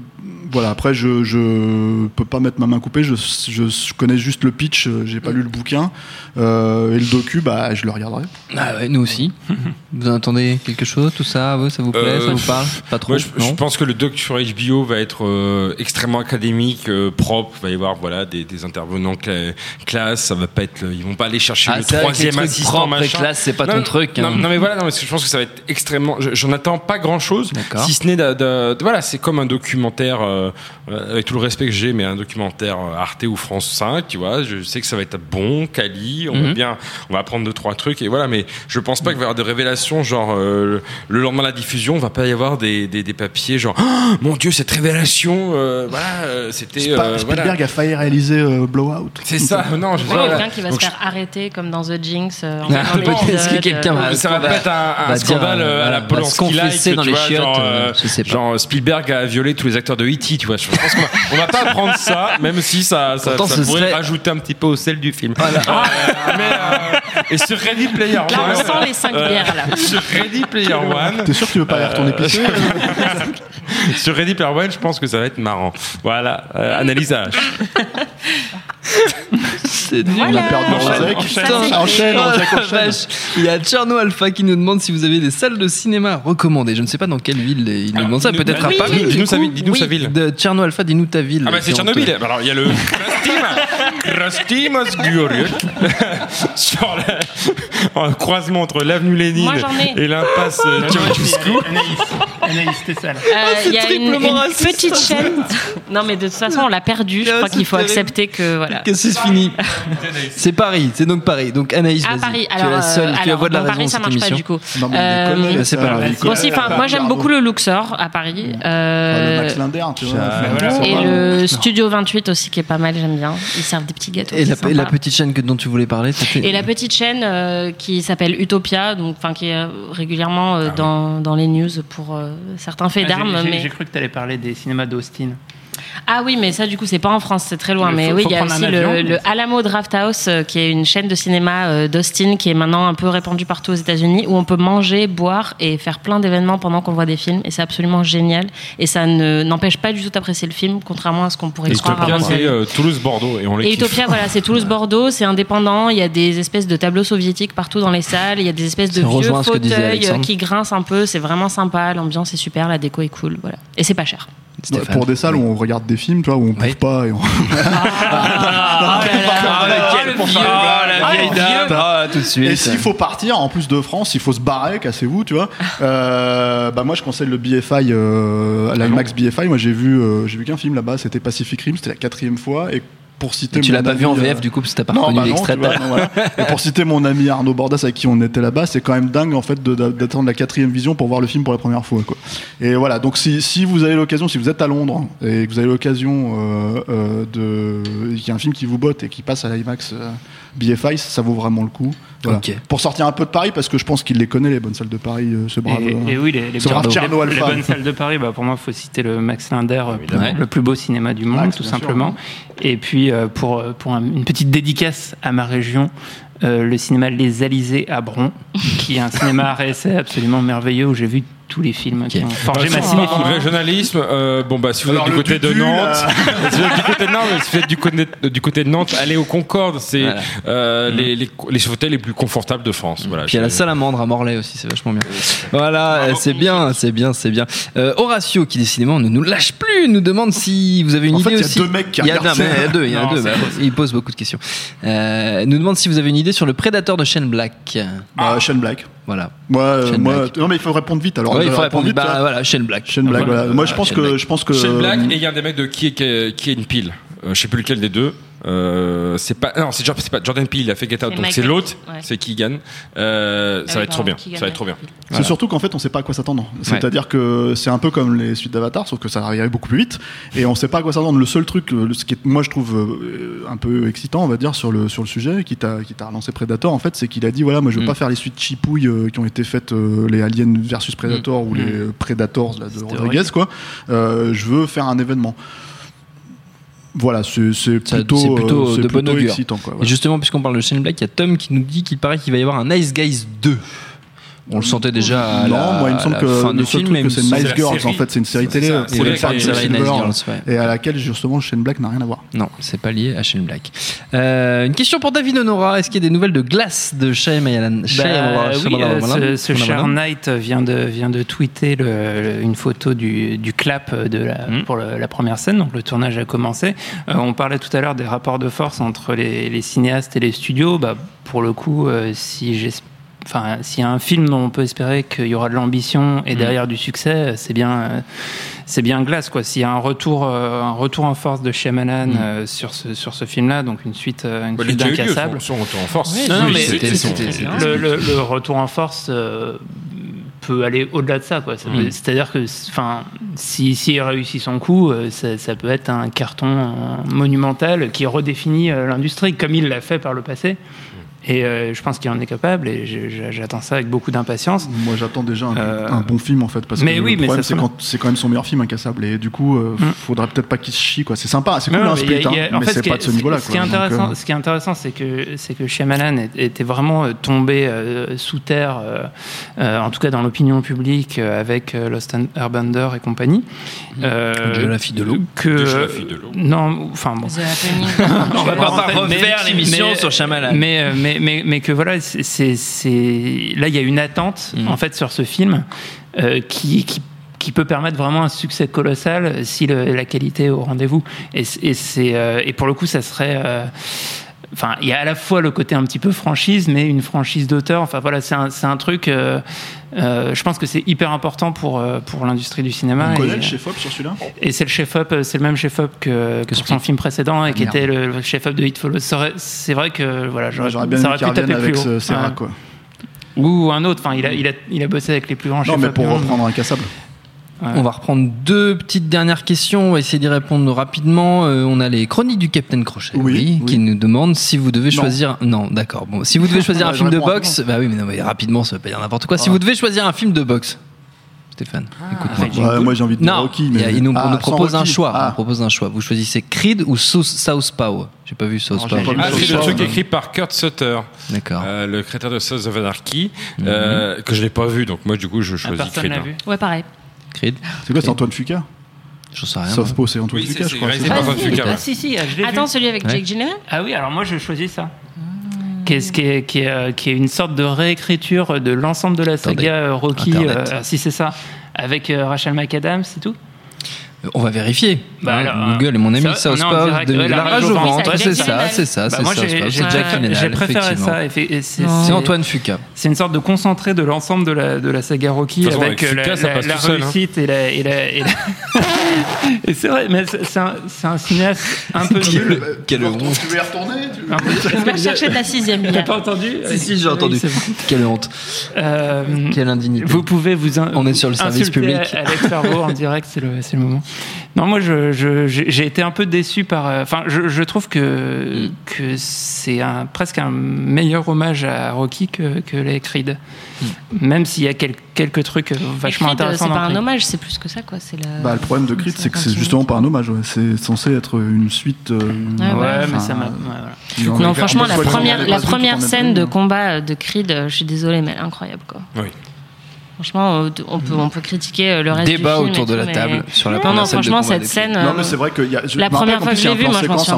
voilà, après, je, je peux pas mettre ma main coupée. Je, je, je connais juste le pitch. euh, J'ai pas lu le bouquin Euh, et le docu. Bah, je le regarderai. Ah ouais, nous aussi. vous en entendez quelque chose, tout ça? Vous, Ça vous plaît Euh, Ça vous parle? Pas trop Moi, je, pense que le doc sur HBO va être euh, extrêmement académique, euh, propre. Il va y avoir voilà des, des intervenants cla- classe. Ça va pas être. Ils vont pas aller chercher Ah, le vrai troisième assistant machin. classe, c'est pas Non, ton truc, Non, hein. non, mais voilà, non, que je pense que ça va être extrêmement. je- J'en attends pas grand chose. Si ce n'est voilà, c'est comme un documentaire euh, euh, avec tout le respect que j'ai, mais un documentaire euh, Arte ou France 5, tu vois. Je sais que ça va être bon, quali. On va Mhm. bien, on va apprendre deux trois trucs et voilà. Mais je pense pas qu'il va y avoir de révélations genre euh, le lendemain de la diffusion, va pas y avoir des, des, des papiers genre Oh, mon Dieu cette révélation, euh, voilà, euh, c'était. Euh, Spielberg voilà. a failli réaliser euh, Blowout. C'est ça. Non, je Ouais, quelqu'un qui va Donc, se faire arrêter comme dans The Jinx. euh, en Ah, quelqu'un euh, ça va être un, scandale euh, à la va se Polanski like, dans les vois, chiottes, genre, euh, je sais pas. genre Spielberg a violé tous les acteurs de E.T. Tu vois, je pense qu'on va, on va pas apprendre ça, même si ça, ça, Pourtant, ça pourrait serait- rajouter un petit peu au sel du film. Mais, euh, et sur Ready Player One, Là, on sent les cinq euh, là. Sur Ready Player One, T'es sûr que tu veux pas aller retourner pisser sur Ready Player One, je pense que ça va être marrant. Voilà, euh, analyse à H. C'est nul. On a perdu Enchaîne, enchaîne. Putain, Ça, Enchaîne, Oh, enchaîne. Il y a Tcherno Alpha qui nous demande si vous avez des salles de cinéma recommandées. Je ne sais pas dans quelle ville il nous demande ça. Peut-être à Paris. dis-nous sa ville, dis-nous sa Oui, ville. De Tcherno Alpha, dis-nous ta ville. Ah bah c'est Tchernobyl. Alors il y a le Krastima Sguriuk sur le un croisement entre l'avenue Lénine Moi, j'en ai. et l'impasse euh, Ceausescu. Anaïs, Anaïs, c'était ça. là. Euh, Il y a une, triplement une petite chaîne. Non, mais de toute façon, on l'a perdu. Je Ah, crois c'est qu'il faut terrible. accepter que voilà. Que c'est fini. C'est Paris, c'est donc Paris. Donc Anaïs, vas-y. Paris. tu es Alors, la seule, euh, tu as alors, voix de la raison Paris, ça cette marche pas du coup. Non, mais Euh, c'est pas moi j'aime beaucoup le Luxor à Paris. Ah, Euh, le Max Linder, tu vois. Ah, et le Studio 28 aussi qui est pas mal, j'aime bien. Ils servent des petits gâteaux. Et la, la petite chaîne que, dont tu voulais parler, c'était. Et la petite chaîne euh, qui s'appelle Utopia, donc qui est euh, régulièrement euh, dans, dans les news pour certains faits Ah, d'armes. j'ai- mais... J'ai cru que tu allais parler des cinémas d'Austin. Ah oui, mais ça du coup c'est pas en France, c'est très loin. Il mais faut- oui, il y a aussi le, Alamo Draft House, euh, qui est une chaîne de cinéma euh, d'Austin qui est maintenant un peu répandue partout aux États-Unis, où on peut manger, boire et faire plein d'événements pendant qu'on voit des films. Et c'est absolument génial. Et ça ne n'empêche pas du tout d'apprécier le film, contrairement à ce qu'on pourrait croire Utopia, c'est euh, Toulouse-Bordeaux et on les Et. Utopia, voilà, c'est Toulouse-Bordeaux, c'est indépendant, il y a des espèces de tableaux soviétiques partout dans les salles, il y a des espèces de Ça vieux fauteuils qui grincent un peu, c'est vraiment sympa, l'ambiance est super, la déco est cool, voilà. Et c'est pas cher. Stéphane. Pour des salles où on regarde des films, tu vois, où on Oui. bouffe pas et on... Ah, Ah, Ah. Ah, tout de suite. Et s'il faut partir, en plus de France, il faut se barrer, cassez-vous, tu vois. Euh, bah moi, je conseille le BFI, euh, l'IMAX BFI. Moi, j'ai vu, euh, j'ai vu qu'un film là-bas, c'était Pacific Rim, c'était la quatrième fois. Et pour citer Et tu mon l'as pas vu en ami, VF euh, du coup parce que t'as pas non, reconnu bah l'extrait. vois, non, voilà. Et pour citer mon ami Arnaud Bordas avec qui on était là-bas, c'est quand même dingue en fait d'attendre la quatrième vision pour voir le film pour la première fois. Quoi. Et voilà, donc si, si vous avez l'occasion, si vous êtes à Londres et que vous avez l'occasion euh, euh, de, qu'il y a un film qui vous botte et qui passe à l'IMAX euh, BFI, ça vaut vraiment le coup. Voilà. Pour sortir un peu de Paris, parce que je pense qu'il les connaît les bonnes salles de Paris, euh, ce brave. Et, euh, et oui, les, les, ce brave bonnes- Tcherno les- les Alpha. bonnes salles de Paris, bah, pour moi, il faut citer le Max Linder, euh, le plus beau cinéma du monde, Max, tout sûr, simplement. Et puis, euh, pour, pour un- une petite dédicace à ma région, euh, le cinéma Les Alizés à Bron, qui est un cinéma à essai absolument merveilleux où j'ai vu tous les films qui ont forgé ma cinéphilie. régionalisme, euh, bon bah si vous Alors, êtes du le côté de Nantes, si vous êtes du côté de Nantes, si vous êtes du côté, du côté de Nantes, allez au Concorde, c'est Voilà. euh, les, les, les fauteuils les plus confortables de France. Voilà, Puis il y a la salamandre à Morlaix aussi, c'est vachement bien. Voilà, euh, c'est bien, c'est bien, c'est bien. Euh, Horatio, qui décidément ne nous lâche plus, nous demande si vous avez une En idée fait, il y a aussi. deux mecs qui Il y a, regardent non, mais ça. il y a deux, il y a Non, deux. bah, il pose beaucoup de questions. Euh, nous demande si vous avez une idée sur le prédateur de Shane Black. bah, Shane Black. Voilà. Moi, euh, moi, non mais il faut répondre vite. Alors, Ouais, il je faut répondre. vite, Bah là. voilà, Shane Black. Shane Black. Voilà. Voilà. Moi, je pense Shane que, Black. je pense que. Shane Black et il y a un des mecs de qui est, qui est, qui est une pile. Euh, je sais plus lequel des deux. Euh, c'est pas non c'est Jordan, c'est pas Jordan Peele il a fait Get Out C'est donc c'est l'autre Ouais. c'est Keegan euh, ça Ah va oui, être trop bien ça va être trop bien C'est surtout qu'en fait, on sait pas à quoi s'attendre. C'est-à-dire que c'est un peu comme les suites d'Avatar, sauf que ça arrive beaucoup plus vite, et on sait pas à quoi s'attendre. Le seul truc, le- ce qui est, moi je trouve euh, un peu excitant, on va dire, sur le sur le sujet, qui t'a qui t'a relancé Predator, en fait, c'est qu'il a dit voilà, moi je veux Mm. pas faire les suites chipouilles euh, qui ont été faites, euh, les Aliens versus Predator ou Mm. les Predators là, de Rodriguez, quoi. Euh, je veux faire un événement. Voilà, c'est plutôt, plutôt, euh, de c'est bon plutôt augure. excitant, quoi. Et justement, puisqu'on parle de Shane Black, il y a Tom qui nous dit qu'il paraît qu'il va y avoir un Nice Guys 2. On le sentait déjà à non, la, moi il me semble à la que fin le du seul film, truc mais que c'est Nice Girls série. en fait, c'est une série télé ça, Sarah série Nice Girls, ouais. et à laquelle justement Shane Black n'a rien à voir. Non, c'est pas lié à Shane Black. Euh, une question pour David Honora. Est-ce qu'il y a des nouvelles de glace de Shyamalan Bah, Shyamalan- oui, euh, ce, ce Knight vient de, vient de tweeter le- le- une photo du, du clap de la, Mm. pour le- la première scène, donc le tournage a commencé. Euh, on parlait tout à l'heure des rapports de force entre les, les cinéastes et les studios. Bah, pour le coup, euh, si j'espère Enfin, s'il y a un film dont on peut espérer qu'il y aura de l'ambition et Mm. derrière du succès, c'est bien, euh, c'est bien Glace quoi. S'il y a un retour, euh, un retour en force de Shyamalan Mm. euh, sur ce sur ce film-là, donc une suite, une Bah, suite son- son retour en force. Non, non, Oui, mais c'était son- le, le- le retour en force euh, peut aller au-delà de ça. quoi. Ça peut- Mm. C'est-à-dire que enfin, si, si il réussit son coup, euh, ça, ça peut être un carton euh, monumental qui redéfinit euh, l'industrie, comme il l'a fait par le passé. Et euh, je pense qu'il en est capable et j'attends ça avec beaucoup d'impatience. Moi j'attends déjà un, Euh, un bon film en fait parce mais que oui, le problème c'est quand c'est quand même son meilleur film incassable et du coup euh, Mm. faudrait peut-être pas qu'il se chie quoi. C'est sympa, c'est cool Non, un split, a- hein, mais fait, c'est ce qui pas est- de ce niveau-là. Ce qui est quoi. Donc, intéressant, euh, ce qui est intéressant, c'est que c'est que Shyamalan était vraiment tombé euh, sous terre, euh, euh, en tout cas dans l'opinion publique, euh, avec euh, Lost Airbender et compagnie. Euh, Déjà la fille de l'eau. Que Déjà la fille de l'eau. non, enfin bon. On va pas refaire l'émission sur Shyamalan. Mais, mais, mais, mais que voilà, c'est, là il y a une attente Mm. en fait sur ce film euh, qui, qui qui peut permettre vraiment un succès colossal si le- la qualité est au rendez-vous. Et, euh, et pour le coup, ça serait euh, Enfin, il y a à la fois le côté un petit peu franchise, mais une franchise d'auteur. Enfin voilà, c'est un, c'est un truc. euh, euh, je pense que c'est hyper important pour euh, pour l'industrie du cinéma. on connaît et, le chef-op sur celui-là? et c'est le chef-op, c'est le même chef-op que, que sur son film précédent et qui Merde. était le, le chef-op de Hit Follow. Ça aurait- C'est vrai que voilà, j'aurais, J'aurais bien ça pu taper revienne plus avec haut. ce Serra Ouais. quoi. Ou un autre. Enfin, il a, il a, il a bossé avec les plus grands Non chefs-op mais pour reprendre incassable. Ouais. On va reprendre deux petites dernières questions. On va essayer d'y répondre rapidement. Euh, on a les chroniques du Capitaine Crochet, Oui, qui oui. nous demandent si vous devez choisir. Non, d'accord. Bon, si vous devez choisir un film de boxe, bah oui, mais non, mais rapidement, ça veut pas dire n'importe quoi. Si Ah. vous devez choisir un film de boxe, Stéphane, écoute-moi. Ouais, Bull. moi j'ai envie de dire Non, Rocky il mais nous, on Ah, nous propose un choix. On Ah. propose un choix. Vous choisissez Creed ou Sou- Southpaw J'ai pas vu Southpaw. Ah, c'est le truc écrit par Kurt Sutter, D'accord. euh, le créateur de Sons of Anarchy, euh, que je n'ai pas vu, donc moi du coup je Ah, choisis personne Creed. l'a hein. vu. Ouais, pareil. Creed. C'est quoi c'est Antoine Fuqua Je sais rien. Southpaw c'est Antoine Oui, Fuqua c'est- je crois. c'est Antoine Fuqua, ouais. Ah si si, ah, je l'ai Attends, vu. celui avec Ouais. Jake Gyllenhaal? Ah oui, alors moi je choisis ça. Qui est, qui, est, qui, est, euh, qui est une sorte de réécriture de l'ensemble de la Attendez. saga euh, Rocky. Euh, si c'est ça, avec euh, Rachel McAdams, c'est tout? Euh, On va vérifier. Bah Hein, alors, Google et mon ami ça, on est de Ouais, la la rage au ventre, C'est ça, c'est ça, Bah, c'est Southpaw. j'ai, préféré ça. c'est, Antoine Fuqua. C'est une sorte de concentré de l'ensemble de la, de la saga Rocky façon, avec, avec euh, la, Fuka, ça la- passe la tout seul, hein. réussite et la. Et, la, et, la- Et c'est vrai, mais c'est un, c'est un cinéaste un peu nul. Quelle honte. Tu veux y retourner vais rechercher de la sixième T'as pas entendu Si, si, j'ai entendu. Quelle honte. Euh, Quelle indignité. vous pouvez vous. On est sur le service public. Alex Servo en direct, c'est le, c'est le moment. Non, moi, je, je- j'ai été un peu déçu par. euh, Enfin, je, je trouve que, que c'est un, presque un meilleur hommage à Rocky que, que les Creed. Même s'il y a quel- quelques trucs vachement Mais Creed, intéressants C'est pas un Creed. hommage, c'est plus que ça, quoi. C'est la. Bah, le problème de Creed, c'est que c'est justement pas un hommage. ouais. C'est censé être une suite. euh, Ouais, Ouais, ouais. mais ça m'a. ouais, voilà. Non, franchement, la première, la première scène de combat euh, de Creed, euh, je suis désolée, mais incroyable, quoi. Oui. Franchement, on peut, on peut critiquer euh, le reste Débat du film. autour de la mais- table sur la Non, première non, scène de franchement, cette scène. Non, euh, mais c'est vrai que y a, je la première fois que je l'ai moi, je m'en souviens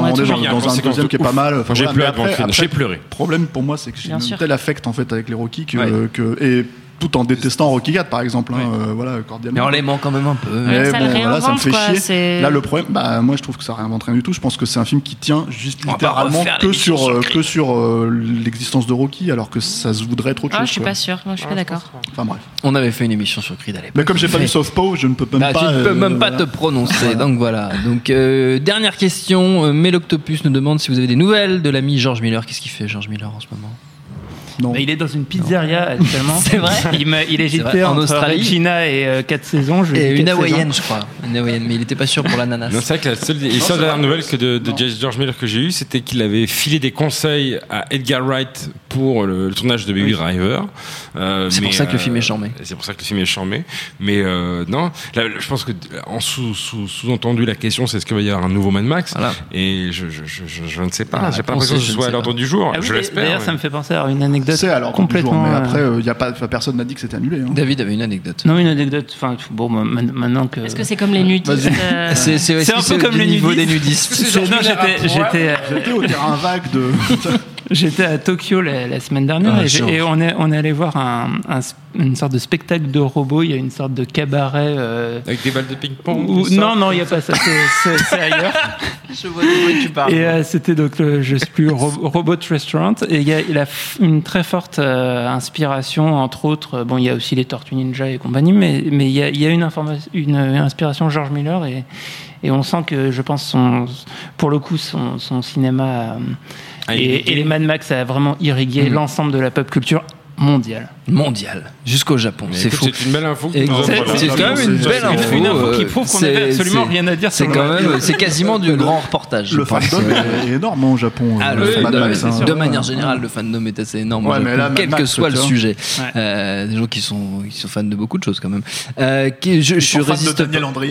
dans, un deuxième qui est pas mal. J'ai pleuré j'ai pleuré. Le problème pour moi, c'est que j'ai un tel affect en fait avec les Rocky que, Ouais. que et tout en détestant Rocky 4 par exemple. hein, Ouais. euh, voilà, cordialement. Mais on l'aimant quand même un peu. Mais ça le bon, voilà, ça me fait quoi, chier. Là, le problème, bah, moi, je trouve que ça réinvente rien du tout. Je pense que c'est un film qui tient juste littéralement refaire que sur, sur euh, que sur euh, l'existence de Rocky, alors que ça se voudrait être autre Ah, chose. je suis quoi. pas sûre. Moi, je suis pas d'accord. Enfin bref. On avait fait une émission sur Creed à l'époque. Mais comme j'ai pas vu Southpaw, je ne peux même Ah, pas. tu ne peux euh, même pas voilà. te prononcer. Donc voilà. Donc euh, dernière question. Euh, Méloctopus nous demande si vous avez des nouvelles de l'ami George Miller. Qu'est-ce qu'il fait George Miller en ce moment? Non. Mais il est dans une pizzeria actuellement. C'est vrai Il, m'a- il est en Australie. Regina et euh, 4 saisons. Je Et une hawaïenne, je crois. Une hawaïenne, mais il était pas sûr pour l'ananas. C'est vrai que la seule, les seules dernières nouvelles que de, de George Miller que j'ai eues, c'était qu'il avait filé des conseils à Edgar Wright pour le, le tournage de Baby Driver. Euh, C'est pour ça que le euh, film est charmé. C'est pour ça que le film est charmé. Mais euh, non, là, je pense que en sous, sous, sous-entendu, la question c'est est-ce qu'il va y avoir un nouveau Mad Max? Et je, je, je, je, je ne sais pas. Ah, J'ai pas l'impression que je ce soit à l'ordre du jour. Ah oui, je l'espère. D'ailleurs, mais- ça me fait penser à une anecdote Du jour, complètement. mais euh, après, euh, y a pas, personne n'a dit que c'était annulé. hein. David avait une anecdote. Non, une anecdote. Enfin, bon, ma- ma- maintenant que. Est-ce que c'est comme les nudistes euh, C'est un peu comme les niveau nudistes. des nudistes. Non, j'étais, j'étais, euh, J'étais au terrain vague de. j'étais à Tokyo la, la semaine dernière Ah, et, on est, on est allé voir un, un- une sorte de spectacle de robots. Il y a une sorte de cabaret. euh, Avec des balles de ping-pong. ça. non, non, il n'y a pas ça. C'est, c'est- c'est ailleurs. Je vois de quoi tu parles. Et euh, c'était donc, le, je sais plus, Ro- Robot Restaurant. Et il y a, il a f- une très forte euh, inspiration, entre autres. Bon, il y a aussi les Tortues Ninja et compagnie, mais, mais il, y a, il y a une, informa- une inspiration George Miller et, et on sent que, je pense, son, pour le coup, son, son cinéma et, irrigué. et les Mad Max a vraiment irrigué Mm. l'ensemble de la pop culture mondiale. Mondial, jusqu'au Japon. C'est fou. C'est une belle info. c'est- quand même une belle c'est info. une info qui euh, prouve qu'on n'avait absolument rien à dire C'est sur quand le- même, c'est quasiment du grand reportage. Le fandom est, énorme au Japon. Ah, euh, hein. de manière générale, le fandom est assez énorme. quel que soit le sujet. Euh, des gens qui sont, qui sont fans de beaucoup de choses quand même. Je, résiste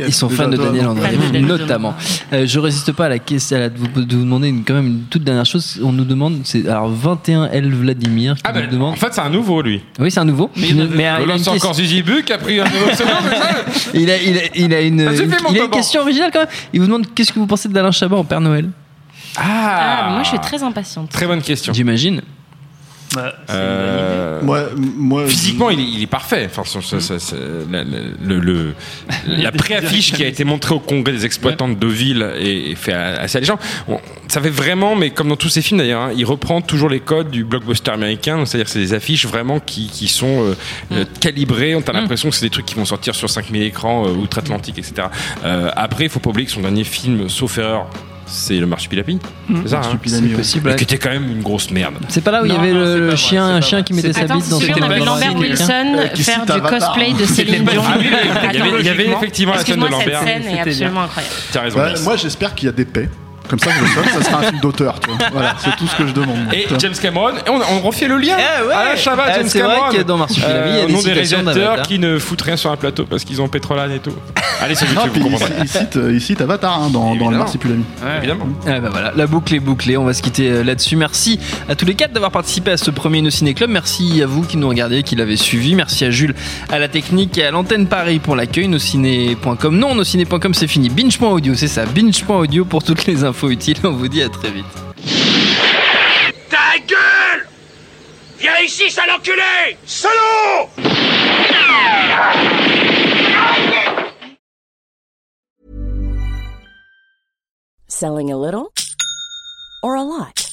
Ils sont fans de Daniel David notamment. Je résiste pas à la question, de vous, de vous demander une- quand même une toute dernière chose. On nous demande, c'est alors 21 L Vladimir qui Ah ben, nous demande. en fait, c'est un nouveau, lui. Oui, c'est un nouveau. Mais il Mais, euh, Là, c'est question- encore Zizi Bu qui a pris un nouveau pseudo, c'est ça il a, il a, il a une, il a question originale quand même. Il vous demande qu'est-ce que vous pensez d'Alain Chabat en Père Noël? Ah, moi je suis très impatiente. Très bonne question. J'imagine. Bah. Euh, Moi, moi, Physiquement, il est, il est parfait. Enfin, ça- ça- ça- ça- la, le- le- la préaffiche qui a été montrée au congrès des exploitants de Deauville est, est fait assez alléchant. On- ça fait vraiment, mais comme dans tous ces films d'ailleurs, hein, il reprend toujours les codes du blockbuster américain. C'est-à-dire que c'est des affiches vraiment qui, qui sont euh, euh, calibrées. On a l'impression que c'est des trucs qui vont sortir sur 5000 écrans euh, outre-Atlantique, etc. Euh, après, il faut pas oublier que son dernier film, sauf erreur, c'est le Marsupilami. C'est ça, hein C'est possible. Qui était quand même une grosse merde. C'est pas là où il y avait non, le, chien, un chien qui mettait sa bite dans son on avait pas Lambert Wilson euh, qui faire du cosplay de Céline Dion. Ah il y avait- effectivement la scène de Excuse-moi, cette Lambert. scène est C'était absolument incroyable. Tu as raison. Ouais, Alice. moi, j'espère qu'il y a des paix. Comme ça, je le ça sera un film d'auteur. tu vois. Voilà, c'est tout ce que je demande. Et James Cameron, et on, on refait le lien. Eh ouais. Alain Chabat, Ah, James c'est vrai Cameron. que dans Marsupilami, il y a au des nom des citations réalisateurs d'Avatar. qui ne foutent rien sur un plateau parce qu'ils ont pétrolane et tout. Allez, c'est Non, YouTube, puis vous il, comprendrez. il cite, euh, il cite Avatar hein, dans, dans le Évidemment. Ah bah voilà, la boucle est bouclée, on va se quitter euh, là-dessus. Merci à tous les quatre d'avoir participé à ce premier No Ciné Club. Merci à vous qui nous regardez, qui l'avez suivi. Merci à Jules à la technique et à l'antenne Paris pour l'accueil. Nociné.com. Non, nociné.com c'est fini. Binge.audio, c'est ça. Binge.audio pour toutes les infos utiles. On vous dit à très vite. Ta gueule Viens ici, sale enculé Salaud Selling a little or a lot?